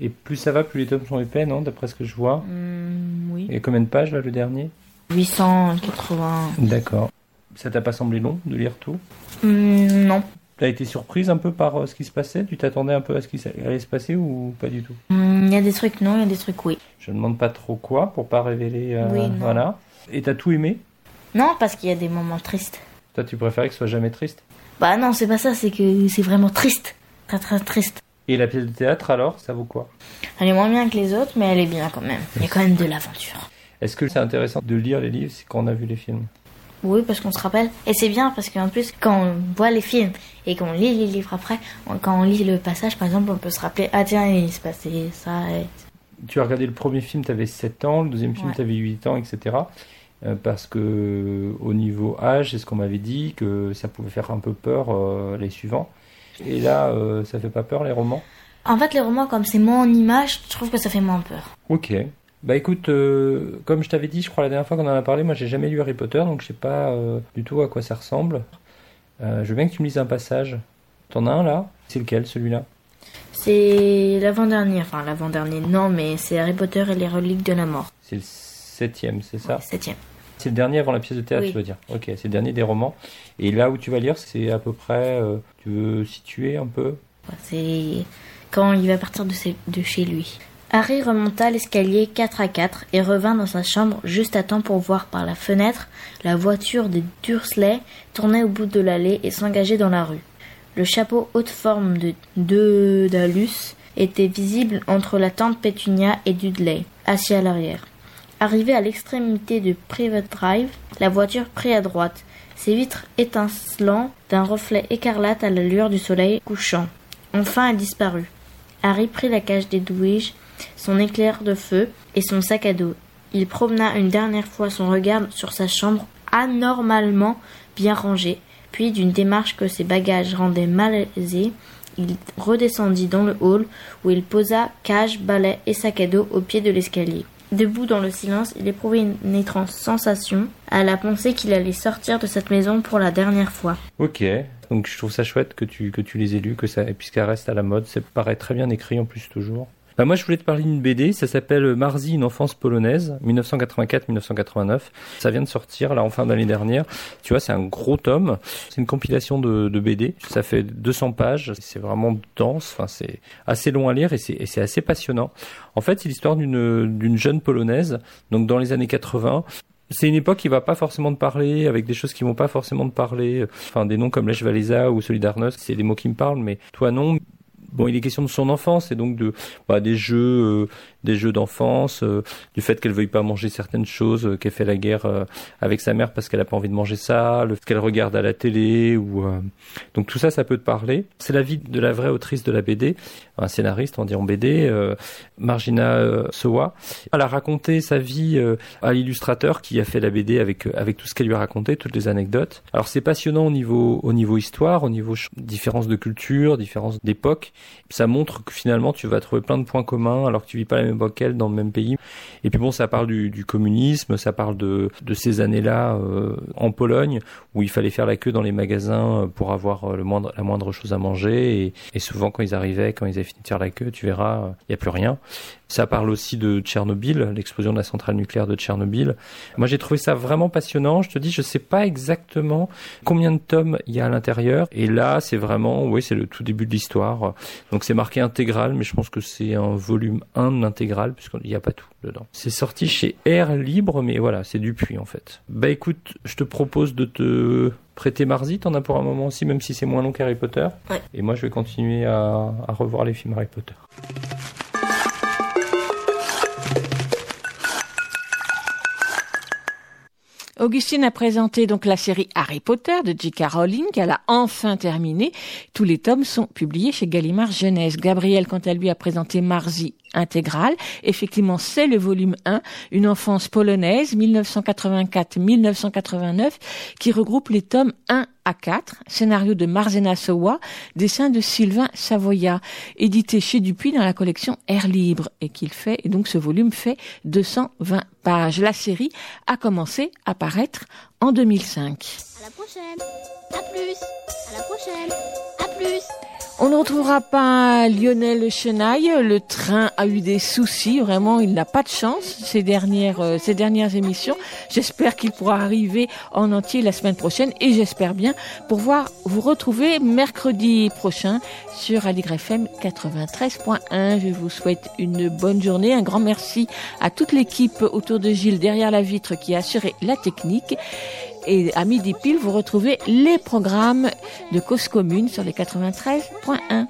Et plus ça va, plus les tomes sont épais, non D'après ce que je vois? Hmm, oui. Et combien de pages, là, le dernier? 880. D'accord. Ça t'a pas semblé long de lire tout? Hmm, non. T'as été surprise un peu par euh, ce qui se passait? Tu t'attendais un peu à ce qui allait se passer ou pas du tout? Hmm, Il y a des trucs non, il y a des trucs oui. Je ne demande pas trop quoi pour pas révéler. euh, Oui. Voilà. Et t'as tout aimé? Non, parce qu'il y a des moments tristes. Toi, tu préférais que ce soit jamais triste? Bah non, c'est pas ça, c'est que c'est vraiment triste. Très très triste. Et la pièce de théâtre, alors, ça vaut quoi? Elle est moins bien que les autres, mais elle est bien quand même. Il y a quand même de l'aventure. Est-ce que c'est intéressant de lire les livres quand on a vu les films? Oui, parce qu'on se rappelle. Et c'est bien parce qu'en plus, quand on voit les films et qu'on lit les livres après, on- quand on lit le passage, par exemple, on peut se rappeler Ah tiens, il se passait ça. et- Tu as regardé le premier film, tu avais 7 ans, le deuxième film, Ouais. tu avais 8 ans, etc. Euh, parce que au niveau âge, c'est ce qu'on m'avait dit, que ça pouvait faire un peu peur euh, les suivants. Et là, euh, ça fait pas peur les romans? En fait, les romans, comme c'est moins en images, je trouve que ça fait moins peur. Ok. Bah écoute, euh, comme je t'avais dit, je crois la dernière fois qu'on en a parlé, moi j'ai jamais lu Harry Potter, donc je sais pas euh, du tout à quoi ça ressemble. Euh, je veux bien que tu me lises un passage. T'en as un là? C'est lequel celui-là? C'est l'avant-dernier, enfin l'avant-dernier, non, mais c'est Harry Potter et les reliques de la mort. C'est le septième, c'est ça? Septième. C'est le dernier avant la pièce de théâtre, Oui. tu veux dire? Ok, c'est le dernier des romans. Et là où tu vas lire, c'est à peu près. tu veux situer un peu? C'est quand il va partir de, ses- de chez lui. Harry remonta l'escalier 4 à 4 et revint dans sa chambre juste à temps pour voir par la fenêtre la voiture des Dursley tourner au bout de l'allée et s'engager dans la rue. Le chapeau haute forme de Dalus était visible entre la tante Pétunia et Dudley, assis à l'arrière. Arrivé à l'extrémité de Private Drive, la voiture prit à droite, ses vitres étincelant d'un reflet écarlate à la lueur du soleil couchant. Enfin, elle disparut. Harry prit la cage d'Edwige, son éclair de feu et son sac à dos. Il promena une dernière fois son regard sur sa chambre anormalement bien rangée, puis d'une démarche que ses bagages rendaient malaisés, il redescendit dans le hall où il posa cage, balai et sac à dos au pied de l'escalier. Debout dans le silence, il éprouvait une étrange sensation à la pensée qu'il allait sortir de cette maison pour la dernière fois. Ok. Donc je trouve ça chouette que tu, que tu les aies lus, que ça, reste à la mode. Ça paraît très bien écrit en plus toujours. Bah, moi je voulais te parler d'une BD, ça s'appelle Marzi, une enfance polonaise, 1984-1989. Ça vient de sortir là en fin d'année dernière. Tu vois, c'est un gros tome. C'est une compilation de, BD. Ça fait 200 pages. C'est vraiment dense. Enfin, c'est assez long à lire et c'est assez passionnant. En fait, c'est l'histoire d'une d'une jeune polonaise. Donc dans les années 80, c'est une époque qui va pas forcément te parler, avec des choses qui vont pas forcément te parler. Enfin, des noms comme Lech Walesa ou Solidarność, c'est des mots qui me parlent, mais toi non. Bon, il est question de son enfance et donc de bah, des jeux, euh, des jeux d'enfance, euh, du fait qu'elle veuille pas manger certaines choses, euh, qu'elle fait la guerre euh, avec sa mère parce qu'elle a pas envie de manger ça, le fait qu'elle regarde à la télé ou donc tout ça, ça peut te parler. C'est la vie de la vraie autrice de la BD, un scénariste, on dit en BD, Margina Sowa. Elle a raconté sa vie à l'illustrateur qui a fait la BD avec avec tout ce qu'elle lui a raconté, toutes les anecdotes. Alors c'est passionnant au niveau au niveau histoire, au niveau différence de culture, différence d'époque. Ça montre que finalement tu vas trouver plein de points communs alors que tu vis pas la même dans le même pays. Et puis bon, ça parle du, communisme, ça parle de ces années-là euh, en Pologne où il fallait faire la queue dans les magasins pour avoir euh, le moindre la moindre chose à manger et, et souvent quand ils arrivaient, quand ils avaient fini de faire la queue, tu verras, il y a plus rien. Ça parle aussi de Tchernobyl, l'explosion de la centrale nucléaire de Tchernobyl. Moi, j'ai trouvé ça vraiment passionnant. Je te dis, je sais pas exactement combien de tomes il y a à l'intérieur. Et là, c'est vraiment, oui, c'est le tout début de l'histoire. Donc, c'est marqué intégral, mais je pense que c'est un volume 1 de l'intégrale, puisqu'il n'y a pas tout dedans. C'est sorti chez Air Libre, mais voilà, c'est du puits, en fait. Bah, écoute, je te propose de te prêter Marzi. T'en as pour un moment aussi, même si c'est moins long qu'Harry Potter. Ouais. Et moi, je vais continuer à, à revoir les films Harry Potter. Augustine a présenté donc la série Harry Potter de J.K. Rowling qu'elle a enfin terminée. Tous les tomes sont publiés chez Gallimard Jeunesse. Gabriel, quant à lui, a présenté Marzi, intégrale. Effectivement, c'est le volume 1, Une enfance polonaise, 1984-1989, qui regroupe les tomes 1 à 4, scénario de Marzena Sowa, dessin de Sylvain Savoya, édité chez Dupuis dans la collection Air Libre, et qu'il fait, et donc ce volume fait 220 pages. La série a commencé à paraître en 2005. La prochaine. À plus. À la prochaine. À plus. On ne retrouvera pas Lionel Chenaille. Le train a eu des soucis. Vraiment, il n'a pas de chance ces dernières, euh, ces dernières émissions. J'espère qu'il pourra arriver en entier la semaine prochaine et j'espère bien pouvoir vous retrouver mercredi prochain sur Aligre FM 93.1. Je vous souhaite une bonne journée. Un grand merci à toute l'équipe autour de Gilles derrière la vitre qui a assuré la technique et à midi pile, vous retrouvez les programmes de Cause Commune sur les 93.1.